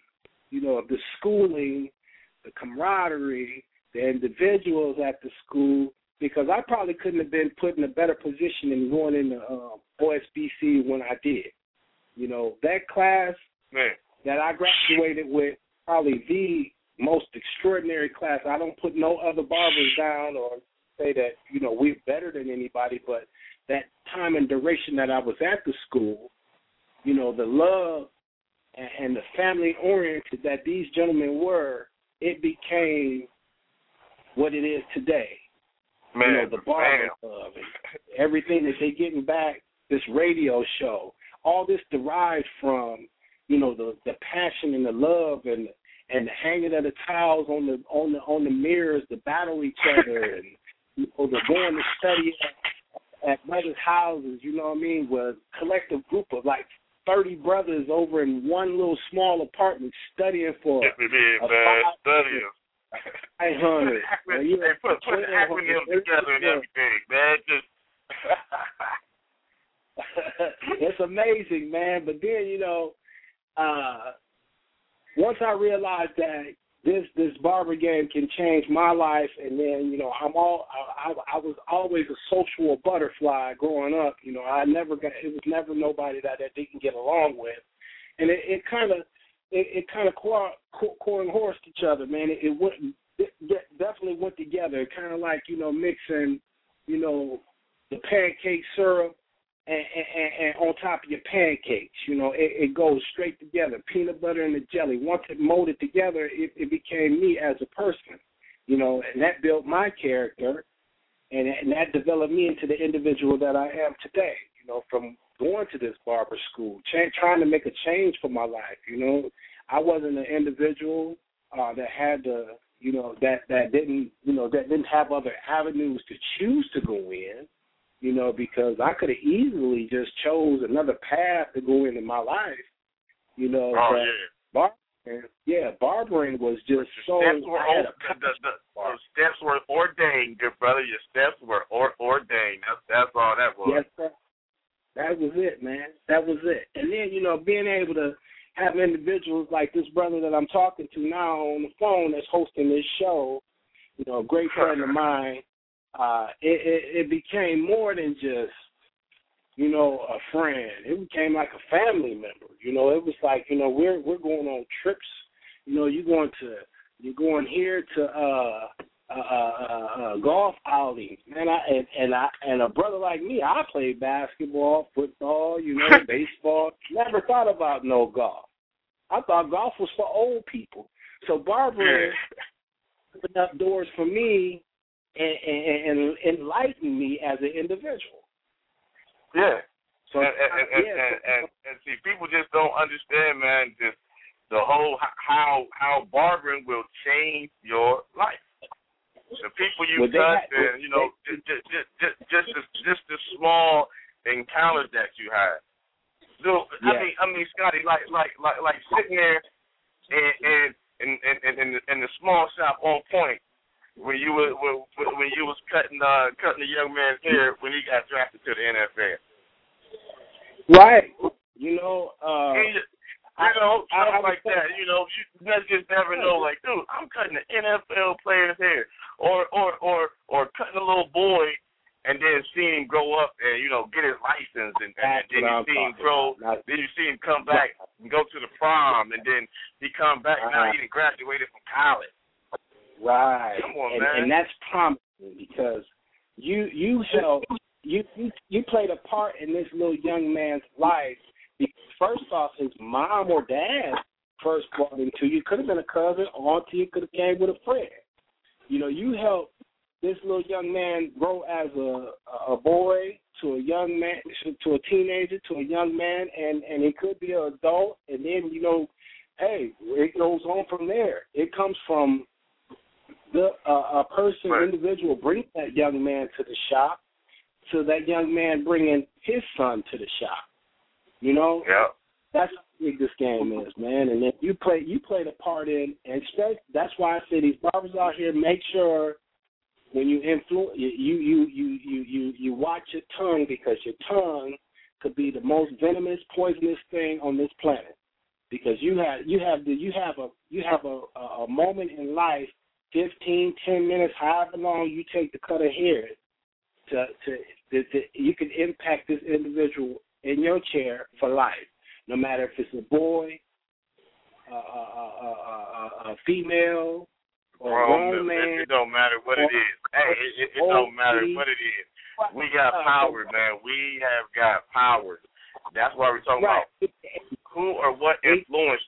you know, of the schooling, the camaraderie, the individuals at the school, because I probably couldn't have been put in a better position in going into uh, OSBC when I did. You know, that class Man, that I graduated with, probably the most extraordinary class. I don't put no other barbers down or say that you know we're better than anybody, but that time and duration that I was at the school, you know, the love and, and the family oriented that these gentlemen were, it became what it is today. man, you know, the bar and everything that they getting back, this radio show, all this derived from, you know, the the passion and the love and and the hanging of the towels on the on the on the mirrors, the battle each other <laughs> and you know, the going to study at, at brothers' houses, you know what I mean, was a collective group of like thirty brothers over in one little small apartment studying for Yes, it is, a man. five- Studying. five hundred. You know, put, put acronym together and everything, man. Just <laughs> it's amazing, man. But then, you know, uh once I realized that, this this barber game can change my life. And then you know i'm all i i, was always a social butterfly growing up. You know i never got it was never nobody that i didn't get along with. And it it kind of it, it kind of core and horsed each other man. It, it went it definitely went together. Kind of like you know mixing you know the pancake syrup and, and, and on top of your pancakes. You know, it, it goes straight together. Peanut butter and the jelly. Once it molded together, it, it became me as a person. You know, and that built my character, and, and that developed me into the individual that I am today. You know, from going to this barber school, ch- trying to make a change for my life. You know, I wasn't an individual uh, that had to, you know, that that didn't, you know, that didn't have other avenues to choose to go in you know, because I could have easily just chose another path to go into my life, you know. Oh yeah. Barbering, yeah, barbering was just so. steps were I had o- a the, the, the, the steps were ordained, good brother. Your steps were or, ordained. That's that's all that was. Yes, sir. That was it, man. That was it. And then, you know, being able to have individuals like this brother that I'm talking to now on the phone that's hosting this show, you know, a great friend of <laughs> mine, uh, it, it, it became more than just, you know, a friend. It became like a family member. You know, it was like, you know, we're we're going on trips. You know, you're going to you're going here to uh uh, uh, uh, golf outings, man. I and, and I and a brother like me, I played basketball, football, you know, <laughs> baseball. Never thought about no golf. I thought golf was for old people. So barbering opened up doors for me and, and, and enlightened me as an individual. Yeah. So and, and, and, yeah, and, and, and see, people just don't understand, man. Just the whole how how barbering will change your life. The people you Well, they touch, had- and you know, just just just just just the, just the small encounters that you have. So I mean, I mean, Scotty, like like like like sitting there and and and and and in the, in the small shop on point when you were when, when you was cutting uh cutting the young man's hair when he got drafted to the NFL. right. You know, uh, And you, I- know, I- stuff I like was- that. You know, you just just never know. Like, dude, I'm cutting an NFL player's hair, or or or or cutting a little boy, and then seeing him grow up and you know get his license, and, and then you see him grow. about. Then you see him come back and go to the prom, and then he come back. Now Uh-huh. he done graduated from college. Right. Come on, and, man. and that's promising because you you helped you, you you played a part in this little young man's life. Because First off, his mom or dad first brought him to you. Could have been a cousin, auntie. Could have came with a friend. You know, you helped this little young man grow as a a boy to a young man to a teenager to a young man, and and he could be an adult. And then you know, hey, it goes on from there. It comes from the uh, a person, Right. individual, bring that young man to the shop, to that young man bringing his son to the shop. You know, Yeah. that's how big this game is, man. And then you play, you played a part in, and that's why I say these barbers out here make sure when you influence, you you you you you you watch your tongue because your tongue could be the most venomous, poisonous thing on this planet. Because you have you have the you have a you have a, a moment in life, fifteen, ten minutes, however long you take to cut a hair, to to, to, to you can impact this individual in your chair for life. No matter if it's a boy, a, a, a, a, female, or a Grown, grown man. it don't matter what it is. Hey, it, it, it don't matter what it is. We got power, man. We have got power. That's why we're talking Right. about who or what influenced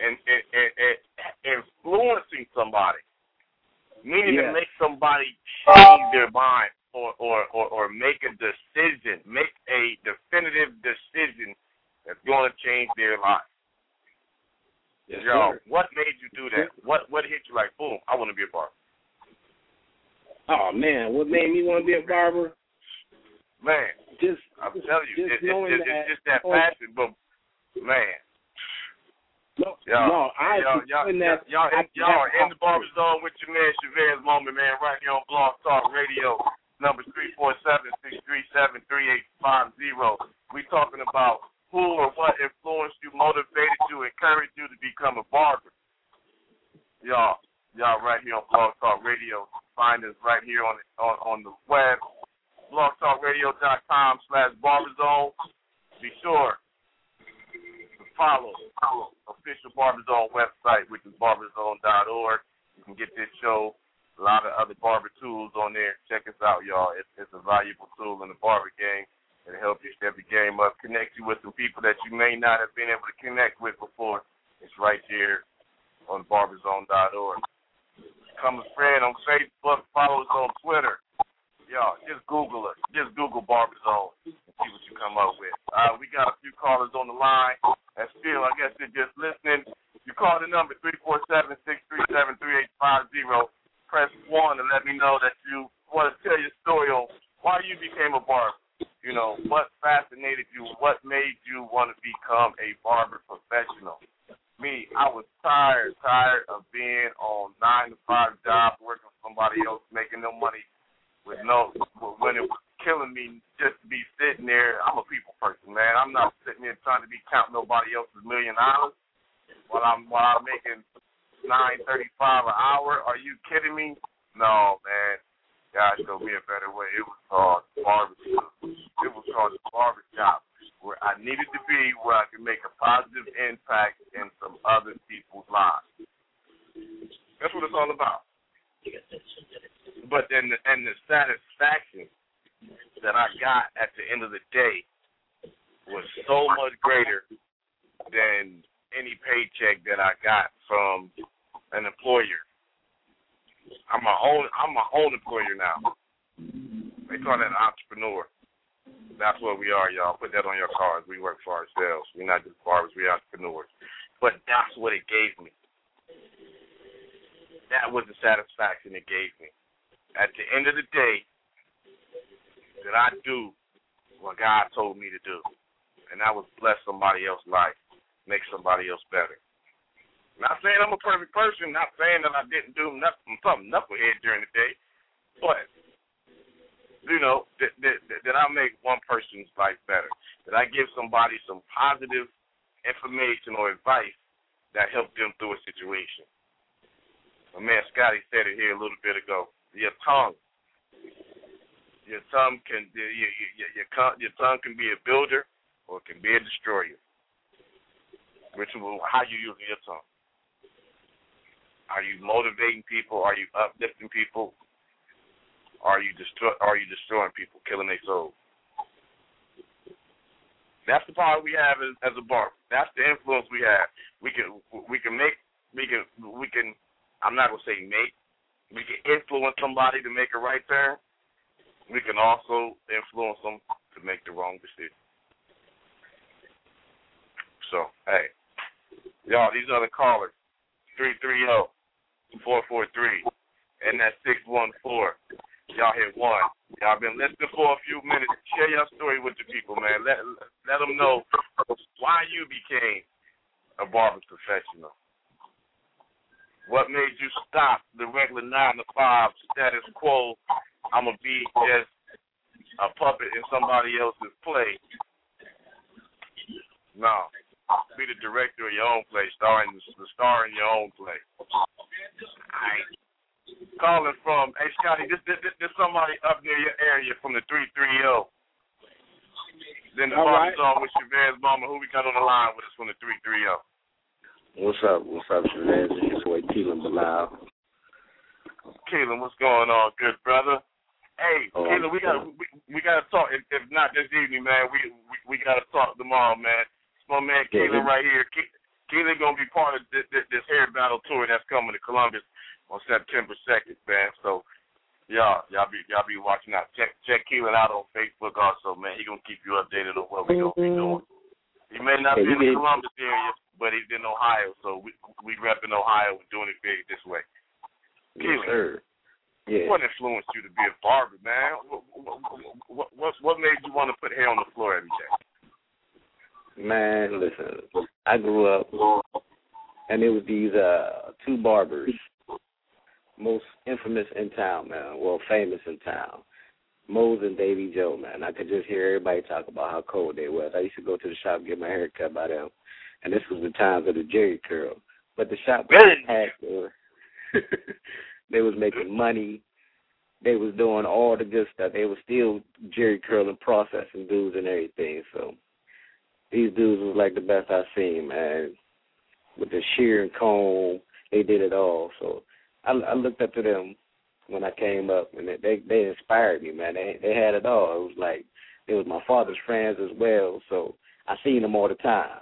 and, and, and, and influencing somebody, meaning to make somebody change their mind or, or or or make a decision, make a definitive decision that's going to change their life. Yes, Yo, sir. what made you do that? What what hit you like? Boom! I want to be a barber. Oh man, what made me want to be a barber? Man, Just, I'm telling you, just it, it, it, it's just that passion. But man, No, y'all, no, I y'all, y'all, that. y'all, I- y'all are in the barber zone with your man Chevez Moman, man, right here on Blog Talk Radio, number three four seven six three seven three eight five zero. We talking about who or what influenced you, motivated you, encouraged you to become a barber. y'all, y'all right here on Blog Talk Radio. Find us right here on on, on the web, blogtalkradio.com slash barberzone. Be sure follow official Barberzone website, which is barberzone.org. You can get this show, a lot of other barber tools on there. Check us out, y'all. It's, it's a valuable tool in the barber game. It'll help you step the game up, connect you with some people that you may not have been able to connect with before. It's right there on barberzone.org. Become a friend on Facebook, follow us on Twitter. Y'all, just Google us. Just Google Barberzone and see what you come up with. Uh, we got a few callers on the line. And still, I guess they're just listening. You call the number 347-637-3850. Press 1 to let me know that you want to tell your story on why you became a barber. You know, what fascinated you? What made you want to become a barber professional? Me, I was tired, tired of being on nine to five job, working for somebody else, making no money with no when it was killing me just to be sitting there. I'm a people person, man. I'm not sitting there counting nobody else's million dollars while I'm while I'm making nine thirty five an hour. Are you kidding me? No, man. God showed me a better way. It was called barbershop. It was called the barbershop, where I needed to be, where I could make a positive impact in some other people's lives. That's what it's all about. But then, the, and the satisfaction that I got at the end of the day was so much greater than any paycheck that I got from an employer. I'm my own. I'm my own employer now. They call that an entrepreneur. That's what we are, y'all. Put that on your cards. We work for ourselves. We're not just barbers. We're entrepreneurs. But that's what it gave me. That was the satisfaction it gave me. At the end of the day, that I do what God told me to do, and that was bless somebody else's life, make somebody else better. Not saying I'm a perfect person, not saying that I didn't do nothing, something knucklehead during the day, but you know that, that that I make one person's life better, that I give somebody some positive information or advice that helped them through a situation. My man Scotty said it here a little bit ago. Your tongue, your tongue can your your your, your, tongue can be a builder or it can be a destroyer. Which how you using your tongue? Are you motivating people? Are you uplifting people? Are you destroy? Are you destroying people, killing their souls? Power we have as, as a barber. That's the influence we have. We can we can make we can we can. I'm not gonna say make. We can influence somebody to make a right turn. We can also influence them to make the wrong decision. So hey, y'all, these are the callers. Three three zero four four three, and that's six one four. Y'all hit one. Y'all been listening for a few minutes. Share your story with the people, man. Let let them know why you became a barber professional. What made you stop the regular nine to five status quo? I'm gonna be just a puppet in somebody else's play. No, be the director of your own play, starring the star in your own play. Calling from, hey Scotty, this, this, this somebody up near your area from the 330. Then the All Bobby right. song with Chevez Moman. Who we got on the line with us from the 330? What's up? What's up, Chevez? It's your boy Keelan Bilal. Keelan, what's going on, good brother? Hey, Oh, Keelan, we got we, we got to talk. If, if not this evening, man, we we, we got to talk tomorrow, man. It's my man Yeah, Keelan right here. Ke- Keelan gonna be part of this, this, this hair battle tour that's coming to Columbus on September second, man. So y'all y'all be y'all be watching out. Check check Keelan out on Facebook also, man. He gonna keep you updated on what we gonna be doing. He may not be in he the. Columbus area, but he's in Ohio, so we we repping Ohio and doing it big this way. Yes, Keelan. sir. Yeah. What influenced you to be a barber, man? What what what, what made you want to put hair on the floor every day? Man, listen, I grew up, and it was these uh two barbers, most infamous in town, man. Well, famous in town, Mose and Davy Joe, man. I could just hear everybody talk about how cold they was. I used to go to the shop and get my hair cut by them, and this was the times of the Jheri curl. But the shop was Really? packed. <laughs> They was making money. They was doing all the good stuff. They was still Jheri curling, processing dudes and everything. So these dudes was like the best I seen, man. With the shear and comb, they did it all. So I, I looked up to them when I came up, and they they, inspired me, man. They they had it all. It was like it was my father's friends as well. So I seen them all the time,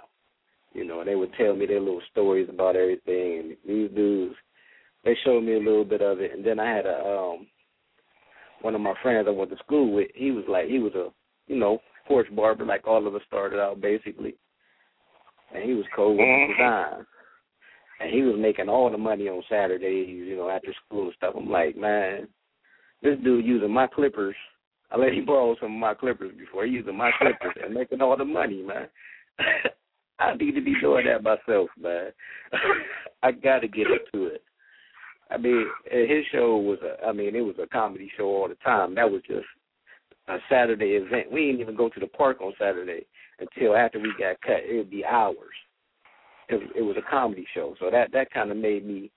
you know, and they would tell me their little stories about everything. And these dudes, they showed me a little bit of it. And then I had a um one of my friends I went to school with. He was like he was a you know porch barber, like all of us started out basically, and he was cold with the design. And he was making all the money on Saturdays, you know, after school and stuff. I'm like, man, this dude using my clippers I let him borrow some of my clippers before. He using my clippers and making all the money, man. <laughs> I need to be doing that myself, man. <laughs> I got to get into it. I mean, his show was a. I mean, it was a comedy show all the time. That was just a Saturday event. We didn't even go to the park on Saturday until after we got cut. It would be hours because it was a comedy show. So that that kind of made me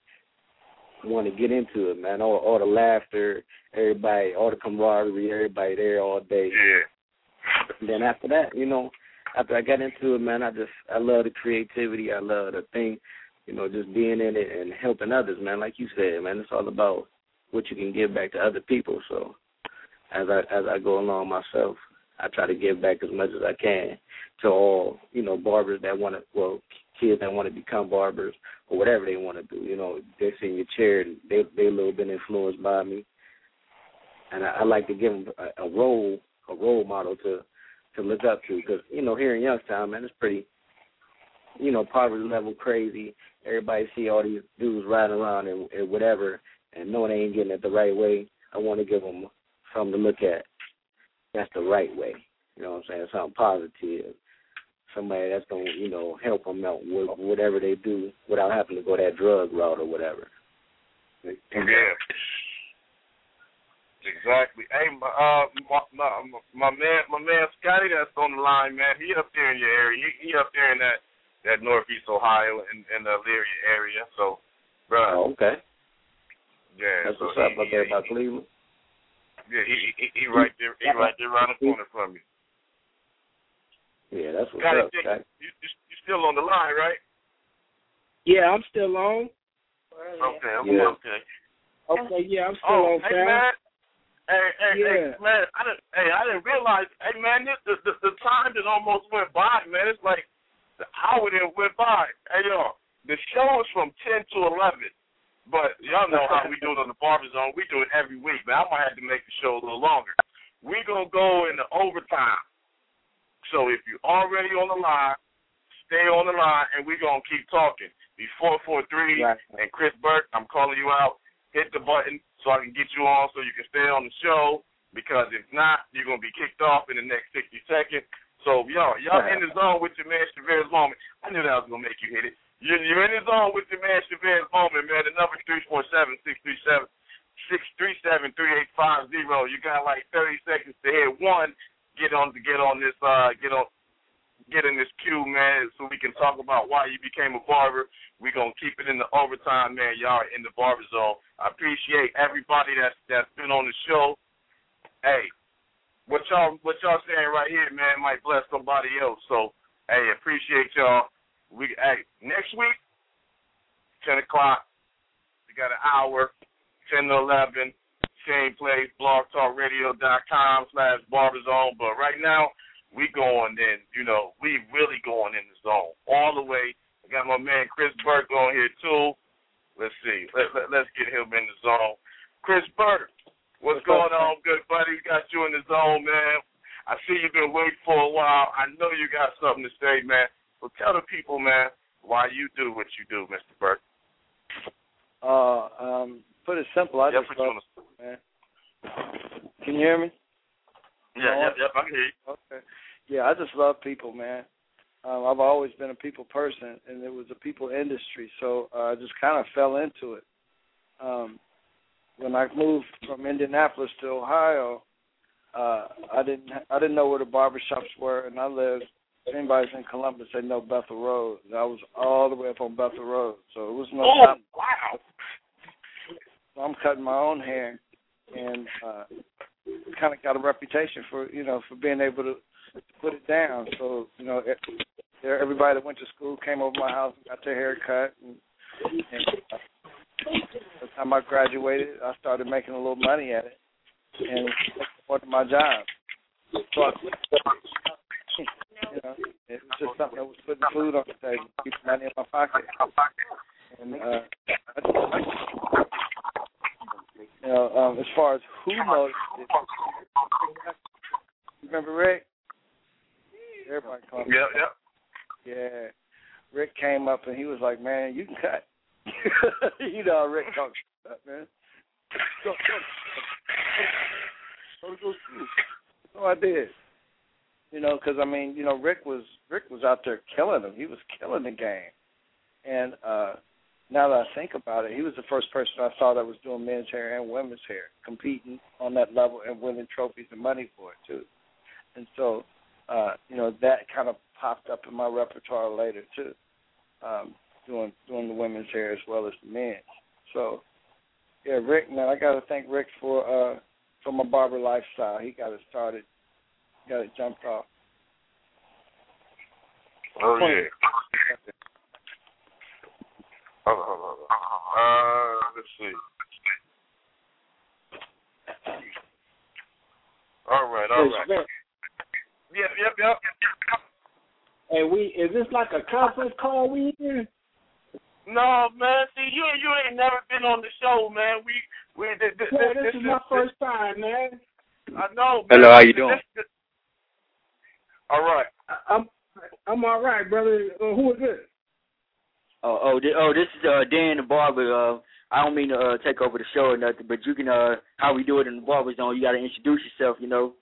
want to get into it, man. All all the laughter, everybody, all the camaraderie, everybody there all day. Yeah. And then after that, you know, after I got into it, man, I just I love the creativity. I love the thing, you know, just being in it and helping others, man. Like you said, man, it's all about what you can give back to other people. So as I as I go along myself, I try to give back as much as I can to all, you know, barbers that want to, well, kids that want to become barbers or whatever they want to do. You know, they're sitting in your chair and they they a little bit influenced by me, and I, I like to give them a, a role a role model to to look up to because you know here in Youngstown, man, it's pretty, you know, poverty level crazy. Everybody see all these dudes riding around and, and whatever, and knowing they ain't getting it the right way. I want to give them something to look at. That's the right way. You know what I'm saying? Something positive somebody that's gonna you know help them out with whatever they do without having to go that drug route or whatever. Yeah. Exactly. Hey, my, uh, my, my my man, my man Scotty, that's on the line, man. He up there in your area. He, he up there in that that Northeast Ohio and in, in the Elyria area. So, bro. Oh, okay. Yeah. That's so what's up he, up there he, by Cleveland. Yeah, he, he he right there. He right there around the corner from you. Yeah, that's what's Scotty, up. Scotty. you, you you still on the line, right? Yeah, I'm still on. Okay. Okay. Yeah. Okay. Okay, yeah, I'm still Oh, on hey fam. man. Hey, hey, Yeah. hey, man! I didn't, hey, I didn't realize. Hey, man, this, the, the the time just almost went by, man. It's like the hour didn't went by. Hey, y'all, the show is from ten to eleven, but y'all know how we do it on the Barber Zone. We do it every week, man. I might have to make the show a little longer. We gonna go into overtime. So if you're already on the line, stay on the line, and we gonna keep talking. Three Right. and Chris Burke, I'm calling you out. Hit the button so I can get you on so you can stay on the show. Because if not, you're gonna be kicked off in the next 60 seconds. So y'all, y'all in the zone with your man Chevez Moman. I knew that was gonna make you hit it. You're, you're in the zone with your man Chevez Moman, man. The number three four seven six three seven six three seven three eight five zero. You got like 30 seconds to hit one. Get on get on this. Uh, get on. Get in this queue, man, so we can talk about why you became a barber. We're gonna keep it in the overtime, man. Y'all in the barber zone. I appreciate everybody that's that's been on the show. Hey, what y'all what y'all saying right here, man, might bless somebody else. So, hey, appreciate y'all. We hey next week, ten o'clock. We got an hour, ten to eleven. Same place, blogtalkradio.com slash barberzone. But right now, we going in, you know, we really going in the zone all the way. I got my man Chris Burke on here too. Let's see. Let, let, let's get him in the zone. Chris Burke, what's, What's going up, on, good buddy? Got you in the zone, man. I see you've been waiting for a while. I know you got something to say, man. So tell the people, man, why you do what you do, Mr. Burke. Uh, um, put it simple. I Yep, just love, man. Can you hear me? yeah, yep, yep, I can hear you. Okay. Yeah, I just love people, man. Um, I've always been a people person, and it was a people industry, so uh, I just kind of fell into it. Um, when I moved from Indianapolis to Ohio, uh, I didn't I didn't know where the barbershops were, and I lived. If anybody's in Columbus, they know Bethel Road. I was all the way up on Bethel Road, so it was no Oh, time. wow. So I'm cutting my own hair, and uh, kind of got a reputation for you know for being able to, put it down. So you know, there everybody that went to school came over my house and got their hair cut, and, and uh, by the time I graduated, I started making a little money at it, and part my job. So I, you know, it was just something that was putting food on the table, keeping money in my pocket. And uh, I I, you know, um, as far as who noticed it, remember Rick? Everybody called him. Yep, yep. Yeah. Rick came up and he was like, "Man, you can cut." you know, Rick talks about man. Go, go, go, go to school. So I did. You know, because I mean, you know, Rick was Rick was out there killing them. He was killing the game. And uh now that I think about it, he was the first person I saw that was doing men's hair and women's hair, competing on that level and winning trophies and money for it too. And so, uh, you know, that kind of popped up in my repertoire later too, um, doing doing the women's hair as well as the men's. So, yeah, Rick, man, I got to thank Rick for uh, for my barber lifestyle. He got it started, got it jumped off. Oh yeah. Hold on, hold on, hold on. Uh, let's see. All right, all right. Yep, yep, yep. And we is this like a conference call we in? No, man. See, you you ain't never been on the show, man. We we this, this, Yeah, this, this is my first time, man. I know. Man. Hello, how you doing? all right. I- I'm I'm all right, brother. Uh, who is this? Oh, oh, thi- oh, this is uh, Dan the barber. Uh, I don't mean to uh, take over the show or nothing, but you can uh, how we do it in the barber zone. You got to introduce yourself, you know.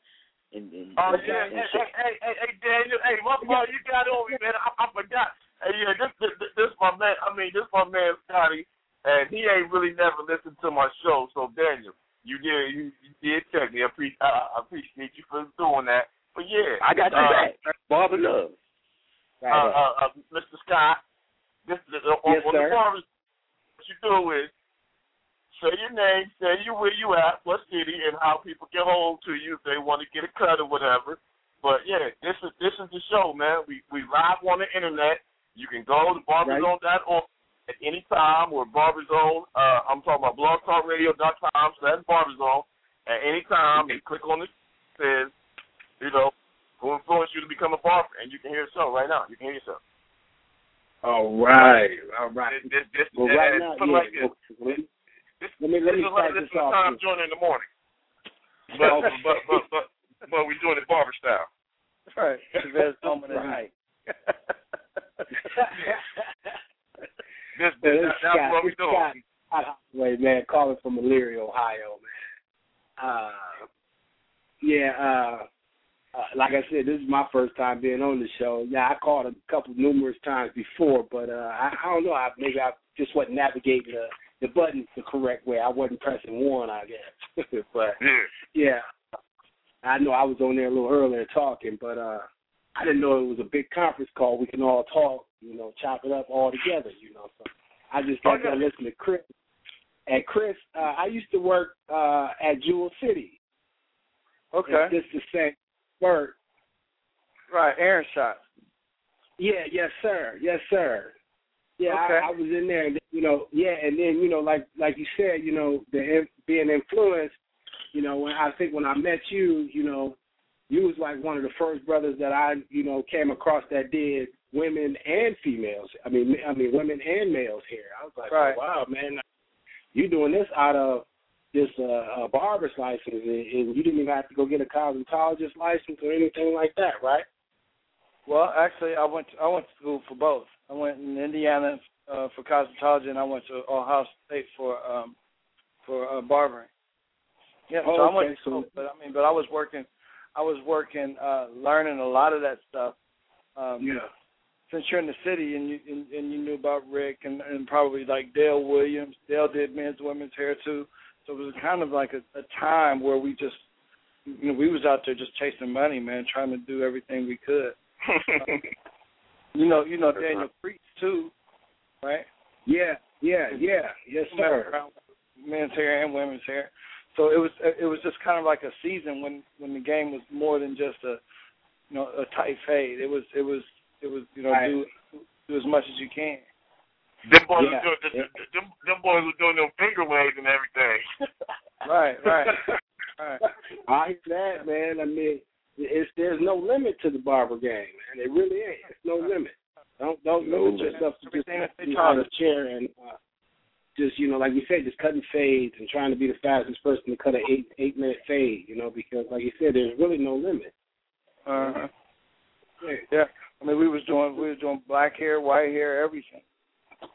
And, and, Oh and- yeah, and hey, shit. hey, hey, hey, hey, Daniel, hey, my boy, you got on me, man. I, I forgot. Hey, yeah, this, this, this, this my man. I mean, this my man Scotty, and he ain't really never listened to my show. So Daniel, you did, you, you did check me. I, pre- I, I appreciate you for doing that. But yeah, I got you uh, back. Barber love. uh, uh, uh, Mr. Scott, this is uh, on, Yes, on sir. the barbers, what you do is say your name, say you where you at, what city, and how people get hold to you if they want to get a cut or whatever. But yeah, this is this is the show, man. We we live on the internet. You can go to barberzone.org at any time or barberzone. Uh, I'm talking about blogtalkradio.com slash barberzone at any time and click on the says, you know, who influenced you to become a barber, and you can hear yourself right now. You can hear yourself. All right, all right. This, this, this, Well, right and now, put yeah. like this. Let me This, let me, let me this is like start this this is off. time joining in the morning. <laughs> But, but, but, but, but we're doing it barber style. Right. Chevez Moman at Right. night. This, <laughs> Yeah, this, this that's Scott- what we're doing. Scott Wait, man, calling from Elyria, Ohio, man. Uh, yeah, uh, uh, like I said, this is my first time being on the show. Yeah, I called a couple numerous times before, but uh, I, I don't know. I, maybe I just wasn't navigating the the buttons the correct way. I wasn't pressing one, I guess. <laughs> but Yeah. yeah, I know I was on there a little earlier talking, but uh, I didn't know it was a big conference call. We can all talk, you know, chop it up all together, you know. So I just got to listen to Chris. And Chris, uh, I used to work uh, at Jewel City. Okay. It's just the same work. Right. Aaron shot. Yeah, yes, sir. Yes, sir. Yeah, Okay. I, I was in there, and you know, yeah, and then you know, like like you said, you know, the being influenced. You know, when I think when I met you, you know, you was like one of the first brothers that I, you know, came across that did women and females. I mean, I mean women and males here. I was like, Right. oh, wow, man, you doing this out of this uh, uh, barber's license, and, and you didn't even have to go get a cosmetologist license or anything like that, right? Well, actually, I went to, I went to school for both. I went in Indiana uh, for cosmetology, and I went to Ohio State for um for uh, barbering. Yeah, so Oh, I went to school, so- but I mean, but I was working, I was working, uh, learning a lot of that stuff. Um, Yeah. Since you're in the city and you and, and you knew about Rick and and probably like Dale Williams, Dale did men's women's hair too. So it was kind of like a, a time where we just, you know, we was out there just chasing money, man, trying to do everything we could. <laughs> You know, you know Daniel Preach too, right? Yeah, yeah, yeah, yes, sir. men's hair and women's hair. So it was it was just kind of like a season when when the game was more than just a you know a tight fade. It was it was it was you know Right. do do as much as you can. Them boys Yeah. were doing them, them boys were doing them finger waves and everything. <laughs> Right, right, <laughs> right. I hear that, man. I mean, it's there's no limit to the barber game, man. It really ain't. It's no limit. Don't don't No limit limit. yourself to just Everything that they being on a chair and uh, just you know, like you said, just cutting fades and trying to be the fastest person to cut an eight eight minute fade. You know, because like you said, there's really no limit. Uh-huh. Yeah. Yeah, I mean, we was doing we was doing black hair, white hair, everything.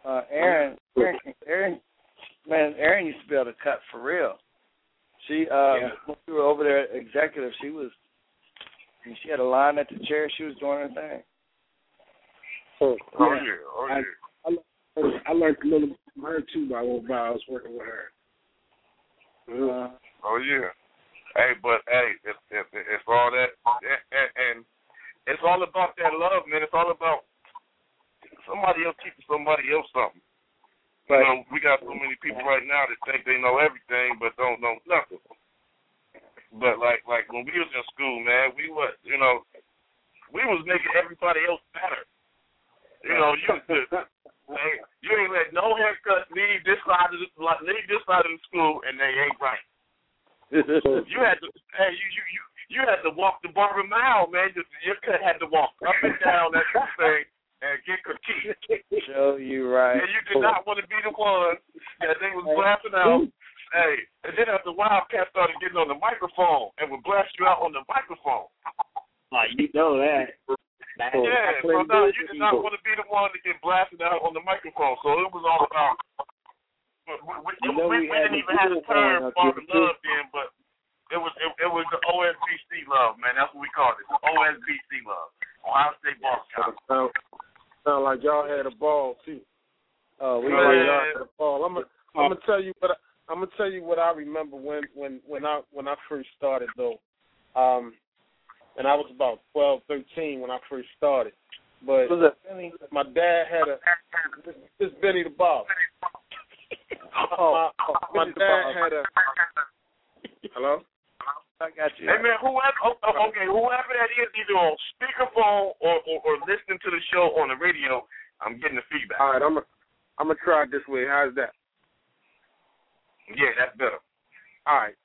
Uh, Aaron, Aaron, Aaron, man, Aaron used to be able to cut for real. She, uh, Yeah. when we were over there at executive, she was, I mean, she had a line at the chair. She was doing her thing. Oh Yeah. yeah, oh I- yeah. I learned a little from her too by while I was working with her. Uh, Oh yeah. Hey, but hey, it's it's, it's all that, and, and it's all about that love, man. It's all about somebody else teaching somebody else something. You know, we got so many people right now that think they know everything but don't know nothing. But like like when we was in school, man, we was you know, we was making everybody else better. You know, you <laughs> hey, you ain't let no haircuts leave this side of the leave this side of the school and they ain't right. You had to hey you you you you had to walk the barber mile, man. Your cut had to walk up and down that <laughs> thing and get critiqued. <laughs> show you right. And you did not want to be the one that they was blasting out. Hey, and then after Wildcat started getting on the microphone and would blast you out on the microphone. Like you know that. Yeah, so now you did not want to be the one to get blasted out on the microphone. So it was all about. We, we, we, we we didn't even have the term out Barber there, too. Love then, but it was it, it was the OSBC love, man. That's what we called it. OSBC love. Ohio State Barber Shop. Sound, sound like y'all had a ball too. Oh, we Sound like Man. y'all had a ball. I'm gonna I'm gonna tell you what I, I'm gonna tell you what I remember when when when I when I first started though. Um, and I was about twelve, thirteen when I first started. But was it Benny? my dad had a this, this Benny the Bob. Oh, my, my dad had a hello. I got you. Hey man, whoever oh, oh, okay, whoever that is, either on speakerphone or, or or listening to the show on the radio, I'm getting the feedback. All right, I'm gonna I'm gonna try it this way. How's that? Yeah, that's better. All right.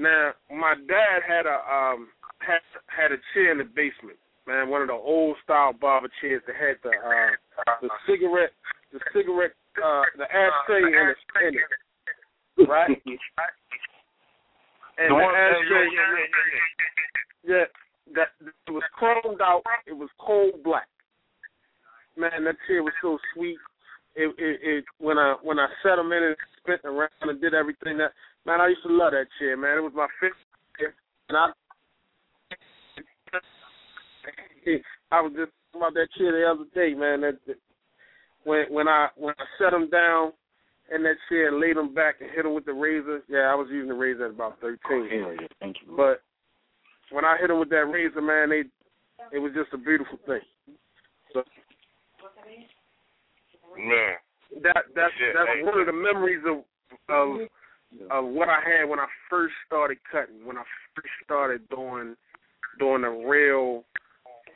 Now, my dad had a um had had a chair in the basement, man, one of the old style barber chairs that had the uh the cigarette the cigarette uh the ashtray in it in it. Right? <laughs> And The the one, yeah, ashtray yeah, yeah, yeah, yeah. that it was chromed out, it was coal black. Man, that chair was so sweet. It it, it when I when I sat him in it, spent around and did everything that man, I used to love that chair, man. It was my favorite chair. And I I was just talking about that chair the other day, man. That, that when when I when I set him down in that chair and laid him back and hit him with the razor, yeah, I was using the razor at about thirteen. Hell yeah, thank you. But when I hit him with that razor, man, they it was just a beautiful thing. So Man. that that's Yeah, that's hey. one of the memories of of of what I had when I first started cutting, when I first started doing doing a real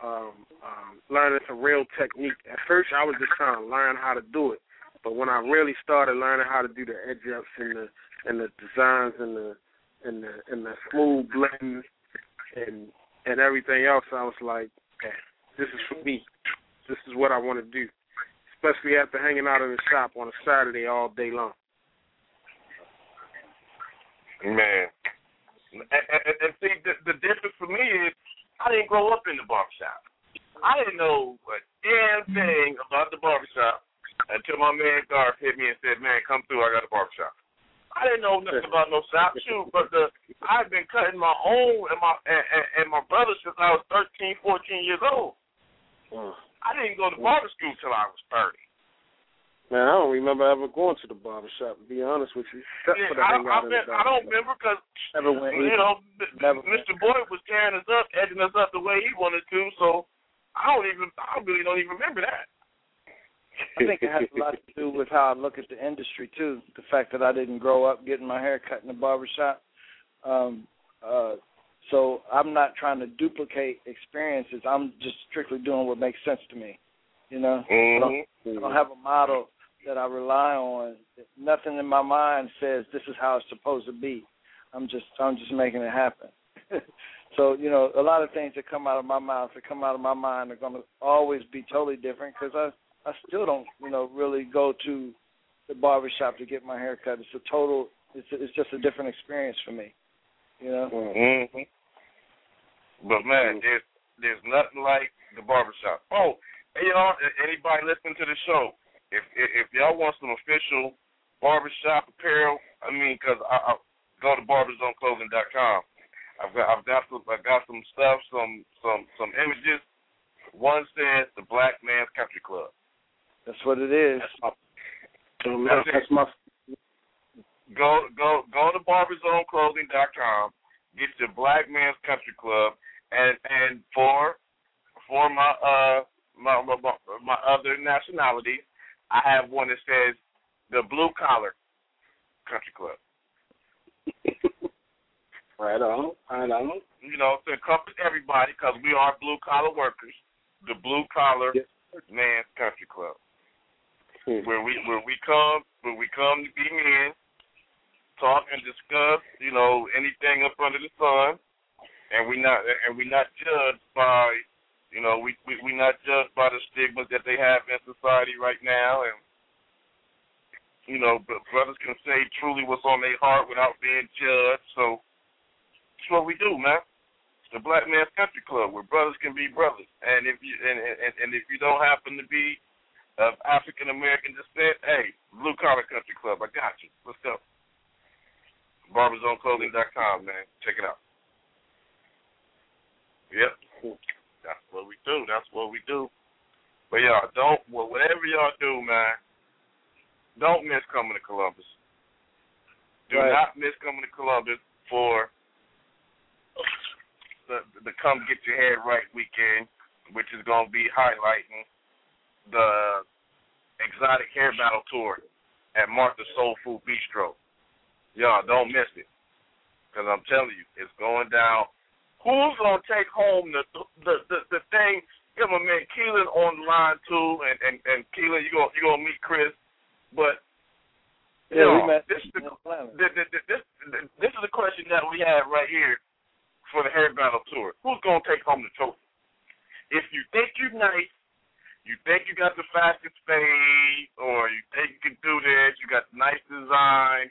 um um learning some real technique. At first I was just trying to learn how to do it. But when I really started learning how to do the edge ups and the and the designs and the and the and the smooth blends and and everything else, I was like, yeah, this is for me. This is what I want to do. Especially after hanging out in the shop on a Saturday all day long. Man. And, and, and see, the, the difference for me is I didn't grow up in the barbershop. I didn't know a damn thing about the barbershop until my man Garth hit me and said, man, come through, I got a barbershop. I didn't know nothing about no shop shoot, but the I've been cutting my own and my and, and, and my brother since I was thirteen, fourteen years old. Mm. I didn't go to barber school till I was thirty. Man, I don't remember ever going to the barber shop, to be honest with you. <laughs> Except Yeah, for the I, I, out in the been, I don't remember because went. you know, Never Mr. Boyd was tearing us up, edging us up the way he wanted to. So I don't even, I really don't even remember that. I think it has a lot to do with how I look at the industry too. The fact that I didn't grow up getting my hair cut in the barbershop. Um, uh, so I'm not trying to duplicate experiences. I'm just strictly doing what makes sense to me. You know, I, don't, I don't have a model that I rely on. Nothing in my mind says this is how it's supposed to be. I'm just I'm just making it happen. <laughs> so you know, a lot of things that come out of my mouth, that come out of my mind, are going to always be totally different because I I still don't you know really go to the barber shop to get my hair cut. It's a total. It's a, it's just a different experience for me. You know. hmm But man, there's there's nothing like the barbershop. Oh, hey y'all, anybody listening to the show, if if, if y'all want some official barbershop apparel, I mean, because I, I go to barberzoneclothing.com. I've got I've got some I got some stuff, some some some images. One says the Black Man's Country Club. That's what it is. That's, That's my go go go to barberzoneclothing.com. Get your Black Man's Country Club, and and for for my uh my my, my other nationalities, I have one that says the Blue Collar Country Club. <laughs> right on, right on. You know, to encompass everybody because we are blue collar workers. The Blue Collar Yes. Man's Country Club. Mm-hmm. where we where we come where we come to be men, talk and discuss, you know, anything up under the sun, and we not and we not judged by, you know, we we we not judged by the stigmas that they have in society right now, and you know, but brothers can say truly what's on their heart without being judged. So that's what we do, man. The Black Man's Country Club where brothers can be brothers, and if you and and, and if you don't happen to be of African American descent, hey, Blue Collar Country Club, I got you. Let's go. BarberZoneClothing.com, man. Check it out. Yep. That's what we do. That's what we do. But y'all don't well whatever y'all do, man, don't miss coming to Columbus. Do Right. not miss coming to Columbus for the the come get your head right weekend, which is gonna be highlighting the exotic hair battle tour at Martha's Soul Food Bistro. Y'all don't miss it, cause I'm telling you, it's going down. Who's gonna take home the the the, the thing? Get my man Keelan on the line too, and and and Keelan, you gonna you gonna meet Chris, but Yeah, y'all, met this is the Atlanta. this, this, this, this is the question that we have right here for the hair battle tour. Who's gonna take home the trophy? If you think you're nice, you think you got the fastest fade, or you think you can do this, you got the nice design.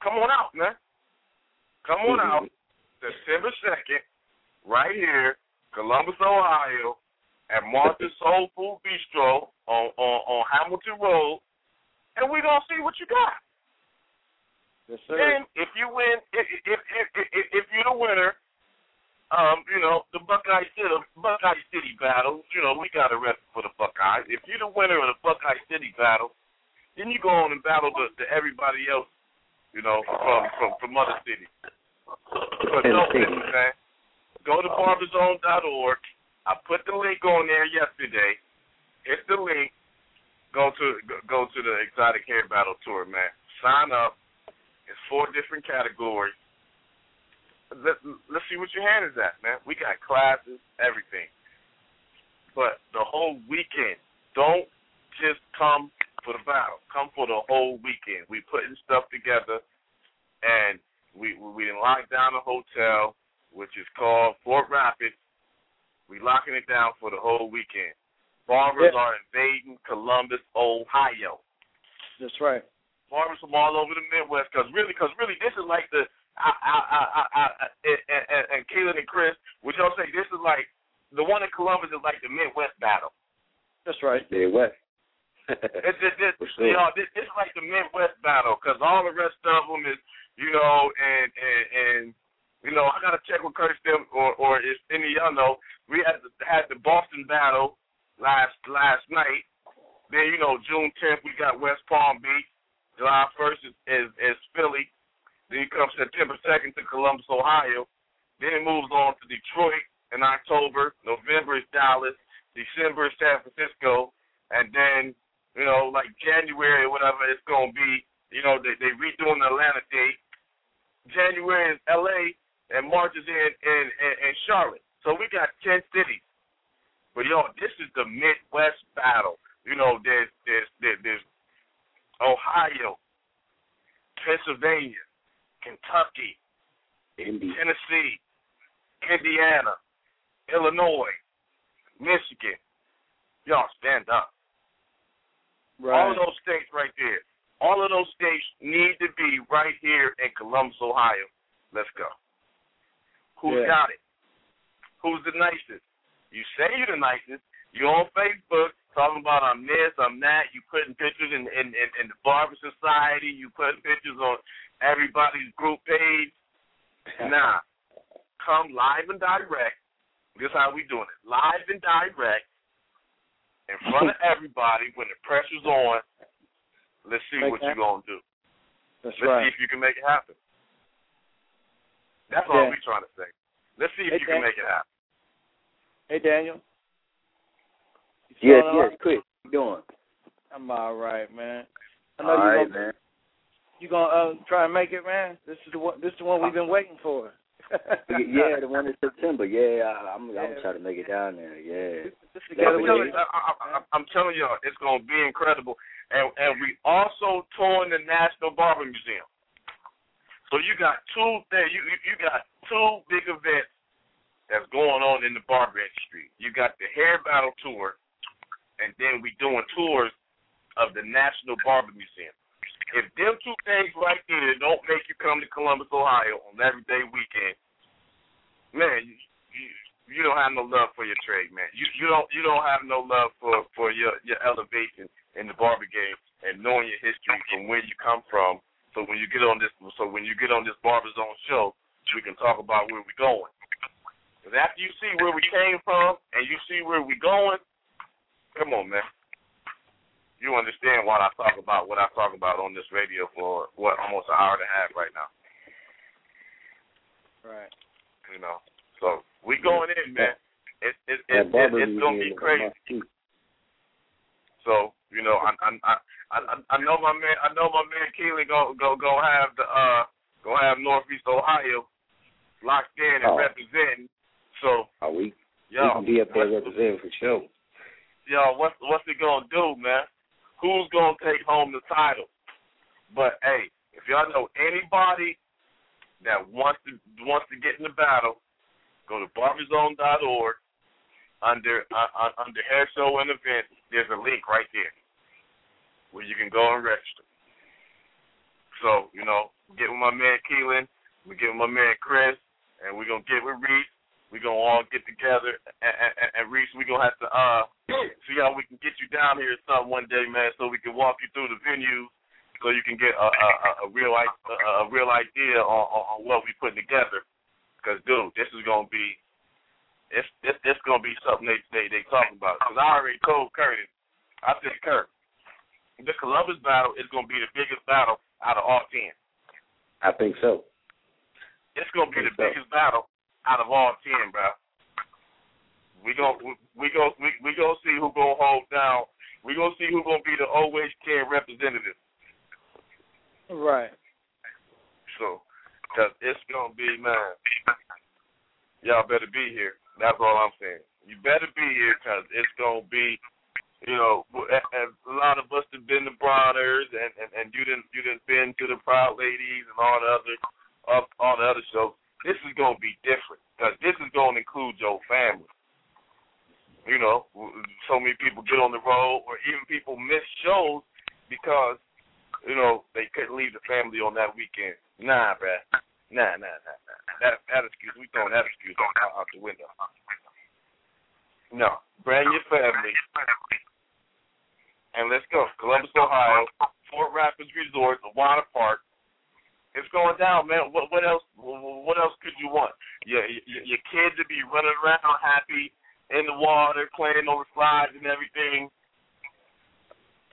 Come on out, man. Come on out, mm-hmm. September second, right here, Columbus, Ohio, at Martha's Soul Food Bistro on on, on Hamilton Road, and we're gonna see what you got. Yes, sir. And if you win, if if if if, if you're the winner, um, you know the Buckeye City Buckeye City battle. You know we got a rep for the Buckeyes. If you're the winner of the Buckeye City battle, then you go on and battle the, the everybody else. You know from from from other cities. But In the don't miss it, man. Go to barberzone.org. I put the link on there yesterday. Hit the link. Go to go to the exotic hair battle tour, man. Sign up. It's four different categories. Let, let's see what your hand is at, man. We got classes, everything. But the whole weekend, don't just come for the battle. Come for the whole weekend. We putting stuff together, and we we done locked down a hotel, which is called Fort Rapids. We locking it down for the whole weekend. Barbers Yeah. are invading Columbus, Ohio That's right. barbers from all over the Midwest. Because really, because really, this is like the I I I I, I and, and, and Keelan and Chris, would y'all say this is like the one in Columbus is like the Midwest battle. That's right. They what? <laughs> It's this, this sure. you know this, this is like the Midwest battle because all the rest of them is you know and and and you know I gotta check with Curtis them or or if any of y'all know we had the, had the Boston battle last last night. Then you know June 10th we got West Palm Beach. July 1st is is, is Philly. Then you comes September 2nd to Columbus, Ohio. Then it moves on to Detroit in October. November is Dallas. December is San Francisco. and then you know like January or whatever it's gonna be. You know they they redoing the Atlanta date. January is L.A. and March is in in in, in Charlotte. So we got ten cities. But yo, this is the Midwest battle. You know, there's there's, there's Ohio, Pennsylvania, Kentucky, Indy. Tennessee, Indiana, Illinois, Michigan. Y'all stand up. All of those states right there. All of those states need to be right here in Columbus, Ohio. Let's go. Who's Yeah. got it? Who's the nicest? You say you're the nicest. You're on Facebook talking about I'm this, I'm that. You putting pictures in in, in, in the Barber Society. You putting pictures on everybody's group page. Nah, come live and direct. This how we doing it. Live and direct in front of everybody when the pressure's on. Let's see Make what you're gonna do. That's Let's right. see if you can make it happen. That's all we're trying to say. Let's see if Hey, you can make it happen. Hey, Daniel. You Yes, yes, right? quick. How you doing? I'm all right, man. I know All you right, gonna man. you gonna uh, try and make it, man. This is the one. This is the one we've been waiting for. <laughs> yeah, the one in September. Yeah, I, I'm I'm Yeah. trying to make it down there. Yeah. Just I'm together telling, you. I, I, I, I'm telling y'all, it's gonna be incredible. And and we also touring the National Barber Museum. So you got two there. You you, you got two big events that's going on in the barber industry. You got the hair battle tour, and then we doing tours of the National Barber Museum. If them two things right there don't make you come to Columbus, Ohio on every day weekend, man, you, you you don't have no love for your trade, man. You you don't you don't have no love for for your your elevation in the barber game and knowing your history from where you come from. So when you get on this, so when you get on this Barber Zone show, we can talk about where we're going. Because after you see where we came from and you see where we're going, come on, man. You understand what I talk about, what I talk about on this radio for what almost an hour and a half right now. Right. You know, so we going in, man. It's it's That it's, barber it's gonna be crazy. So you know, I I I I, I know my man. I know my man Keely go go go have the uh go have Northeast Ohio locked in and Oh. representing. So Are we? yo, we can be up there representing for sure. Yo, what's what's it gonna do, man? Who's gonna take home the title? But hey, if y'all know anybody that wants to wants to get in the battle, go to barberzone.org under uh, uh, under hair show and events. There's a link right there where you can go and register. So you know, get with my man Keelan, we get with my man Chris, and we're gonna get with Reese. We're gonna all get together, and, and, and Reese, we're gonna have to uh <clears throat> see how we can get you down here or something one day, man, so we can walk you through the venue, so you can get a a, a, real a, a real idea on, on, on what we putting together. Because dude, this is gonna be it's it's, it's gonna be something they they they talking about. Because I already told Curtis, I said Kurt, the Columbus battle is gonna be the biggest battle out of all ten. I think so. It's gonna be the So- biggest battle out of all ten, bro. We gon' we, we go we we gonna see who gonna hold down. We gonna see who gonna be the OHK representative. Right. So, cause it's gonna be man. Y'all better be here. That's all I'm saying. You better be here, cause it's gonna be. You know, a, lot of us have been to Bronners, and, and and you didn't you didn't been to the Proud Ladies and all the other all, all the other shows. This is gonna be different because this is gonna include your family. You know, so many people get on the road, or even people miss shows because you know, they couldn't leave the family on that weekend. Nah, bruh. Nah, nah, nah, nah. That that excuse, we throwing that excuse out, out the window. No, bring your family and let's go. Columbus, Ohio, Fort Rapids Resort, water park. It's going down, man. What what else? What else could you want? Your your, your kids to be running around happy in the water, playing on the slides and everything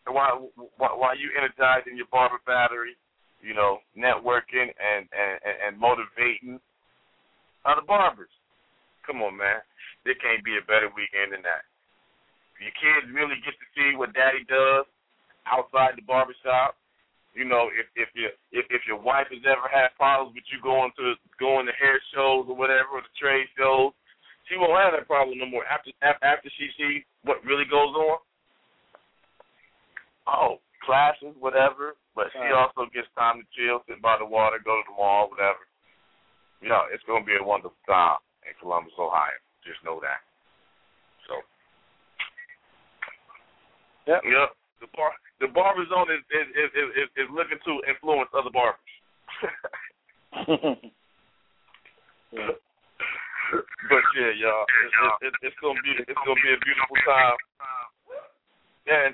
while while you energizing your barber battery, you know, networking and and and motivating other barbers. Come on, man. There can't be a better weekend than that. your kids really get to see what daddy does outside the barbershop. You know, if if your if, if your wife has ever had problems with you going to going to hair shows or whatever or the trade shows, she won't have that problem no more after after she sees what really goes on. Oh, classes, whatever. But she also gets time to chill, sit by the water, go to the mall, whatever. Yeah, it's gonna be a wonderful time in Columbus, Ohio. Just know that. So. Yep. Yep. The bar, the barber zone is is is is, is, looking to influence other barbers. <laughs> yeah. but yeah, y'all, it's gonna be it's gonna be a beautiful time. And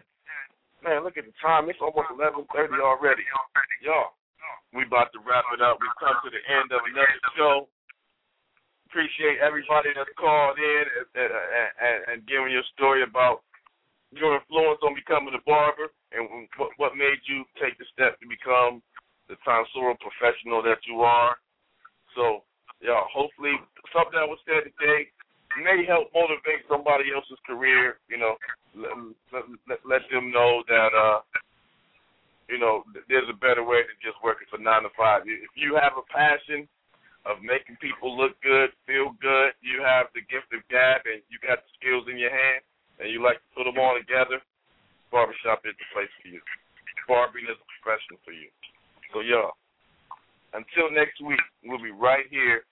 man, look at the time; it's almost eleven thirty already. Y'all, we about to wrap it up. We come to the end of another show. Appreciate everybody that's called in and, and, and, and giving your story about your influence on becoming a barber and what, what made you take the step to become the tonsorial professional that you are. So, y'all, hopefully something that was said today may help motivate somebody else's career. You know, let, let, let, let them know that, uh, you know, there's a better way than just working for nine to five. If you have a passion of making people look good, feel good, you have the gift of gab, and you got the skills in your hand, and you like to put them all together, barbershop is the place for you. Barbering is a profession for you. So, y'all, until next week, we'll be right here,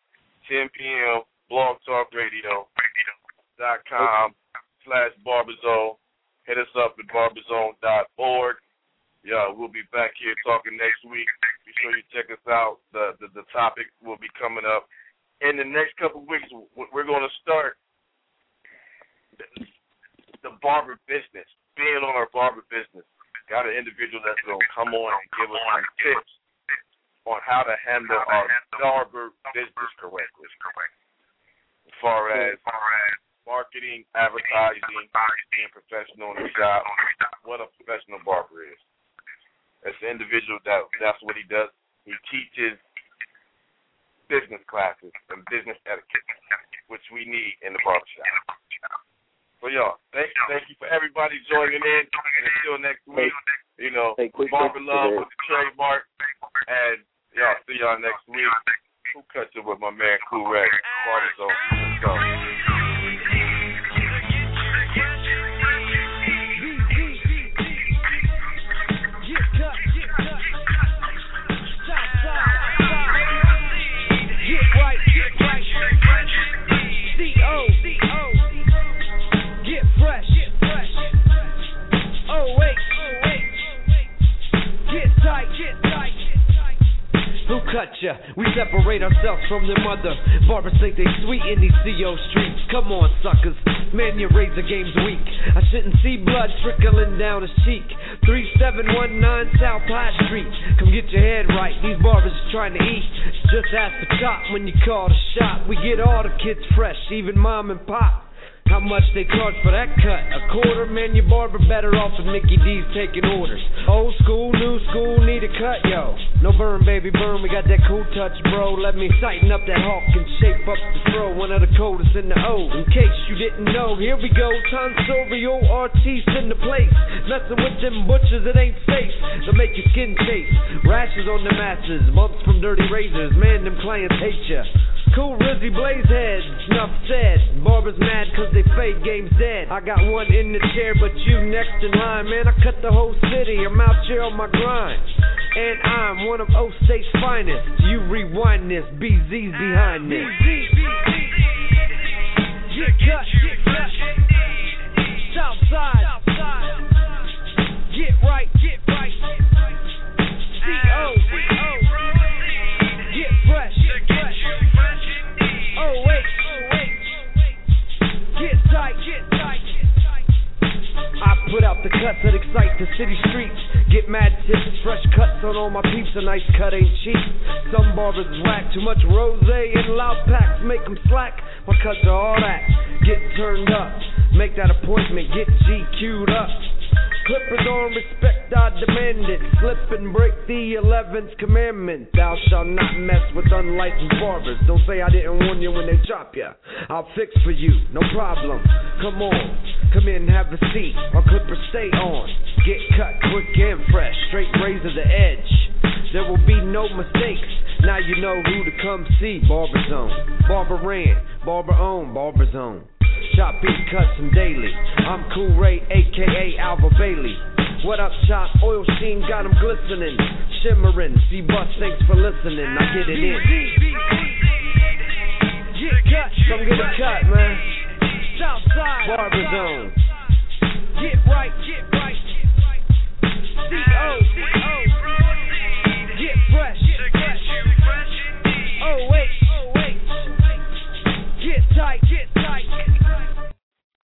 10 p.m., Blog Talk Radio, dot com slash Barberzone. Hit us up at barberzone.org. Yeah, we'll be back here talking next week. Be sure you check us out. The the, the topic will be coming up in the next couple weeks. We're going to start the, barber business, being on our barber business. Got an individual that's going to come on and give us some tips on how to handle our barber business correctly. As far as marketing, advertising, being professional in the shop, what a professional barber is. As an individual, that that's what he does. He teaches business classes and business etiquette, which we need in the barbershop. So y'all, thank thank you for everybody joining in. And until next week, you know, Hey, quick Barber question Love with the trademark. And y'all see y'all next week. Who cut you with my man Cool Ray? Party zone. Let's go. Who cut ya? We separate ourselves from the mother. Barbers think they sweet in these CO streets. Come on, suckers. Man, your razor game's weak. I shouldn't see blood trickling down his cheek. 3719 South High Street. Come get your head right. These barbers is trying to eat. Just ask the cop when you call the shop. We get all the kids fresh, even mom and pop. How much they charge for that cut? A quarter, man, your barber better off with Mickey D's taking orders. Old school, new school, need a cut, yo. No burn, baby, burn, we got that cool touch, bro. Let me tighten up that hawk and shape up the throw. One of the coldest in the O. In case you didn't know, here we go. Tonsorial artiste in the place. Messing with them butchers, it ain't safe. They'll make your skin chase. Rashes on the masses, bumps from dirty razors. Man, them clients hate ya. Cool Rizzy Blaze Blazehead, enough said. Barbers mad cause they fake game's dead. I got one in the chair, but you next in line. Man, I cut the whole city, I'm out here on my grind. And I'm one of O State's finest. You rewind this, BZ's behind this. Get cut, get cut. Southside, get right, get right. C-O, 08. Get tight, get tight. I put out the cuts that excite the city streets. Get mad tips, fresh cuts on all my peeps. A nice cut ain't cheap. Some barbers whack, too much rose and loud packs make them slack. My cuts are all that. Get turned up, make that appointment, get G queued up. Clippers on respect, I demand it. Slip and break the 11th commandment. Thou shalt not mess with unlicensed barbers. Don't say I didn't warn you when they chop ya. I'll fix for you, no problem. Come on, come in, have a seat. Our clippers stay on. Get cut quick and fresh, straight razor the edge. There will be no mistakes. Now you know who to come see. Barber Zone, Barber Ran, Barber Own, Barber Zone. Shot beat custom daily. I'm Cool Ray, aka Alva Bailey. What up, shot? Oil sheen got them glistening, shimmering. See bus, thanks for listening. I get it in. Get cut, come get a cut, man. Southside, barber zone. Get right, get right. C-O, C-O. Get fresh. Get fresh. Oh wait. Oh wait. Get tight. Get tight.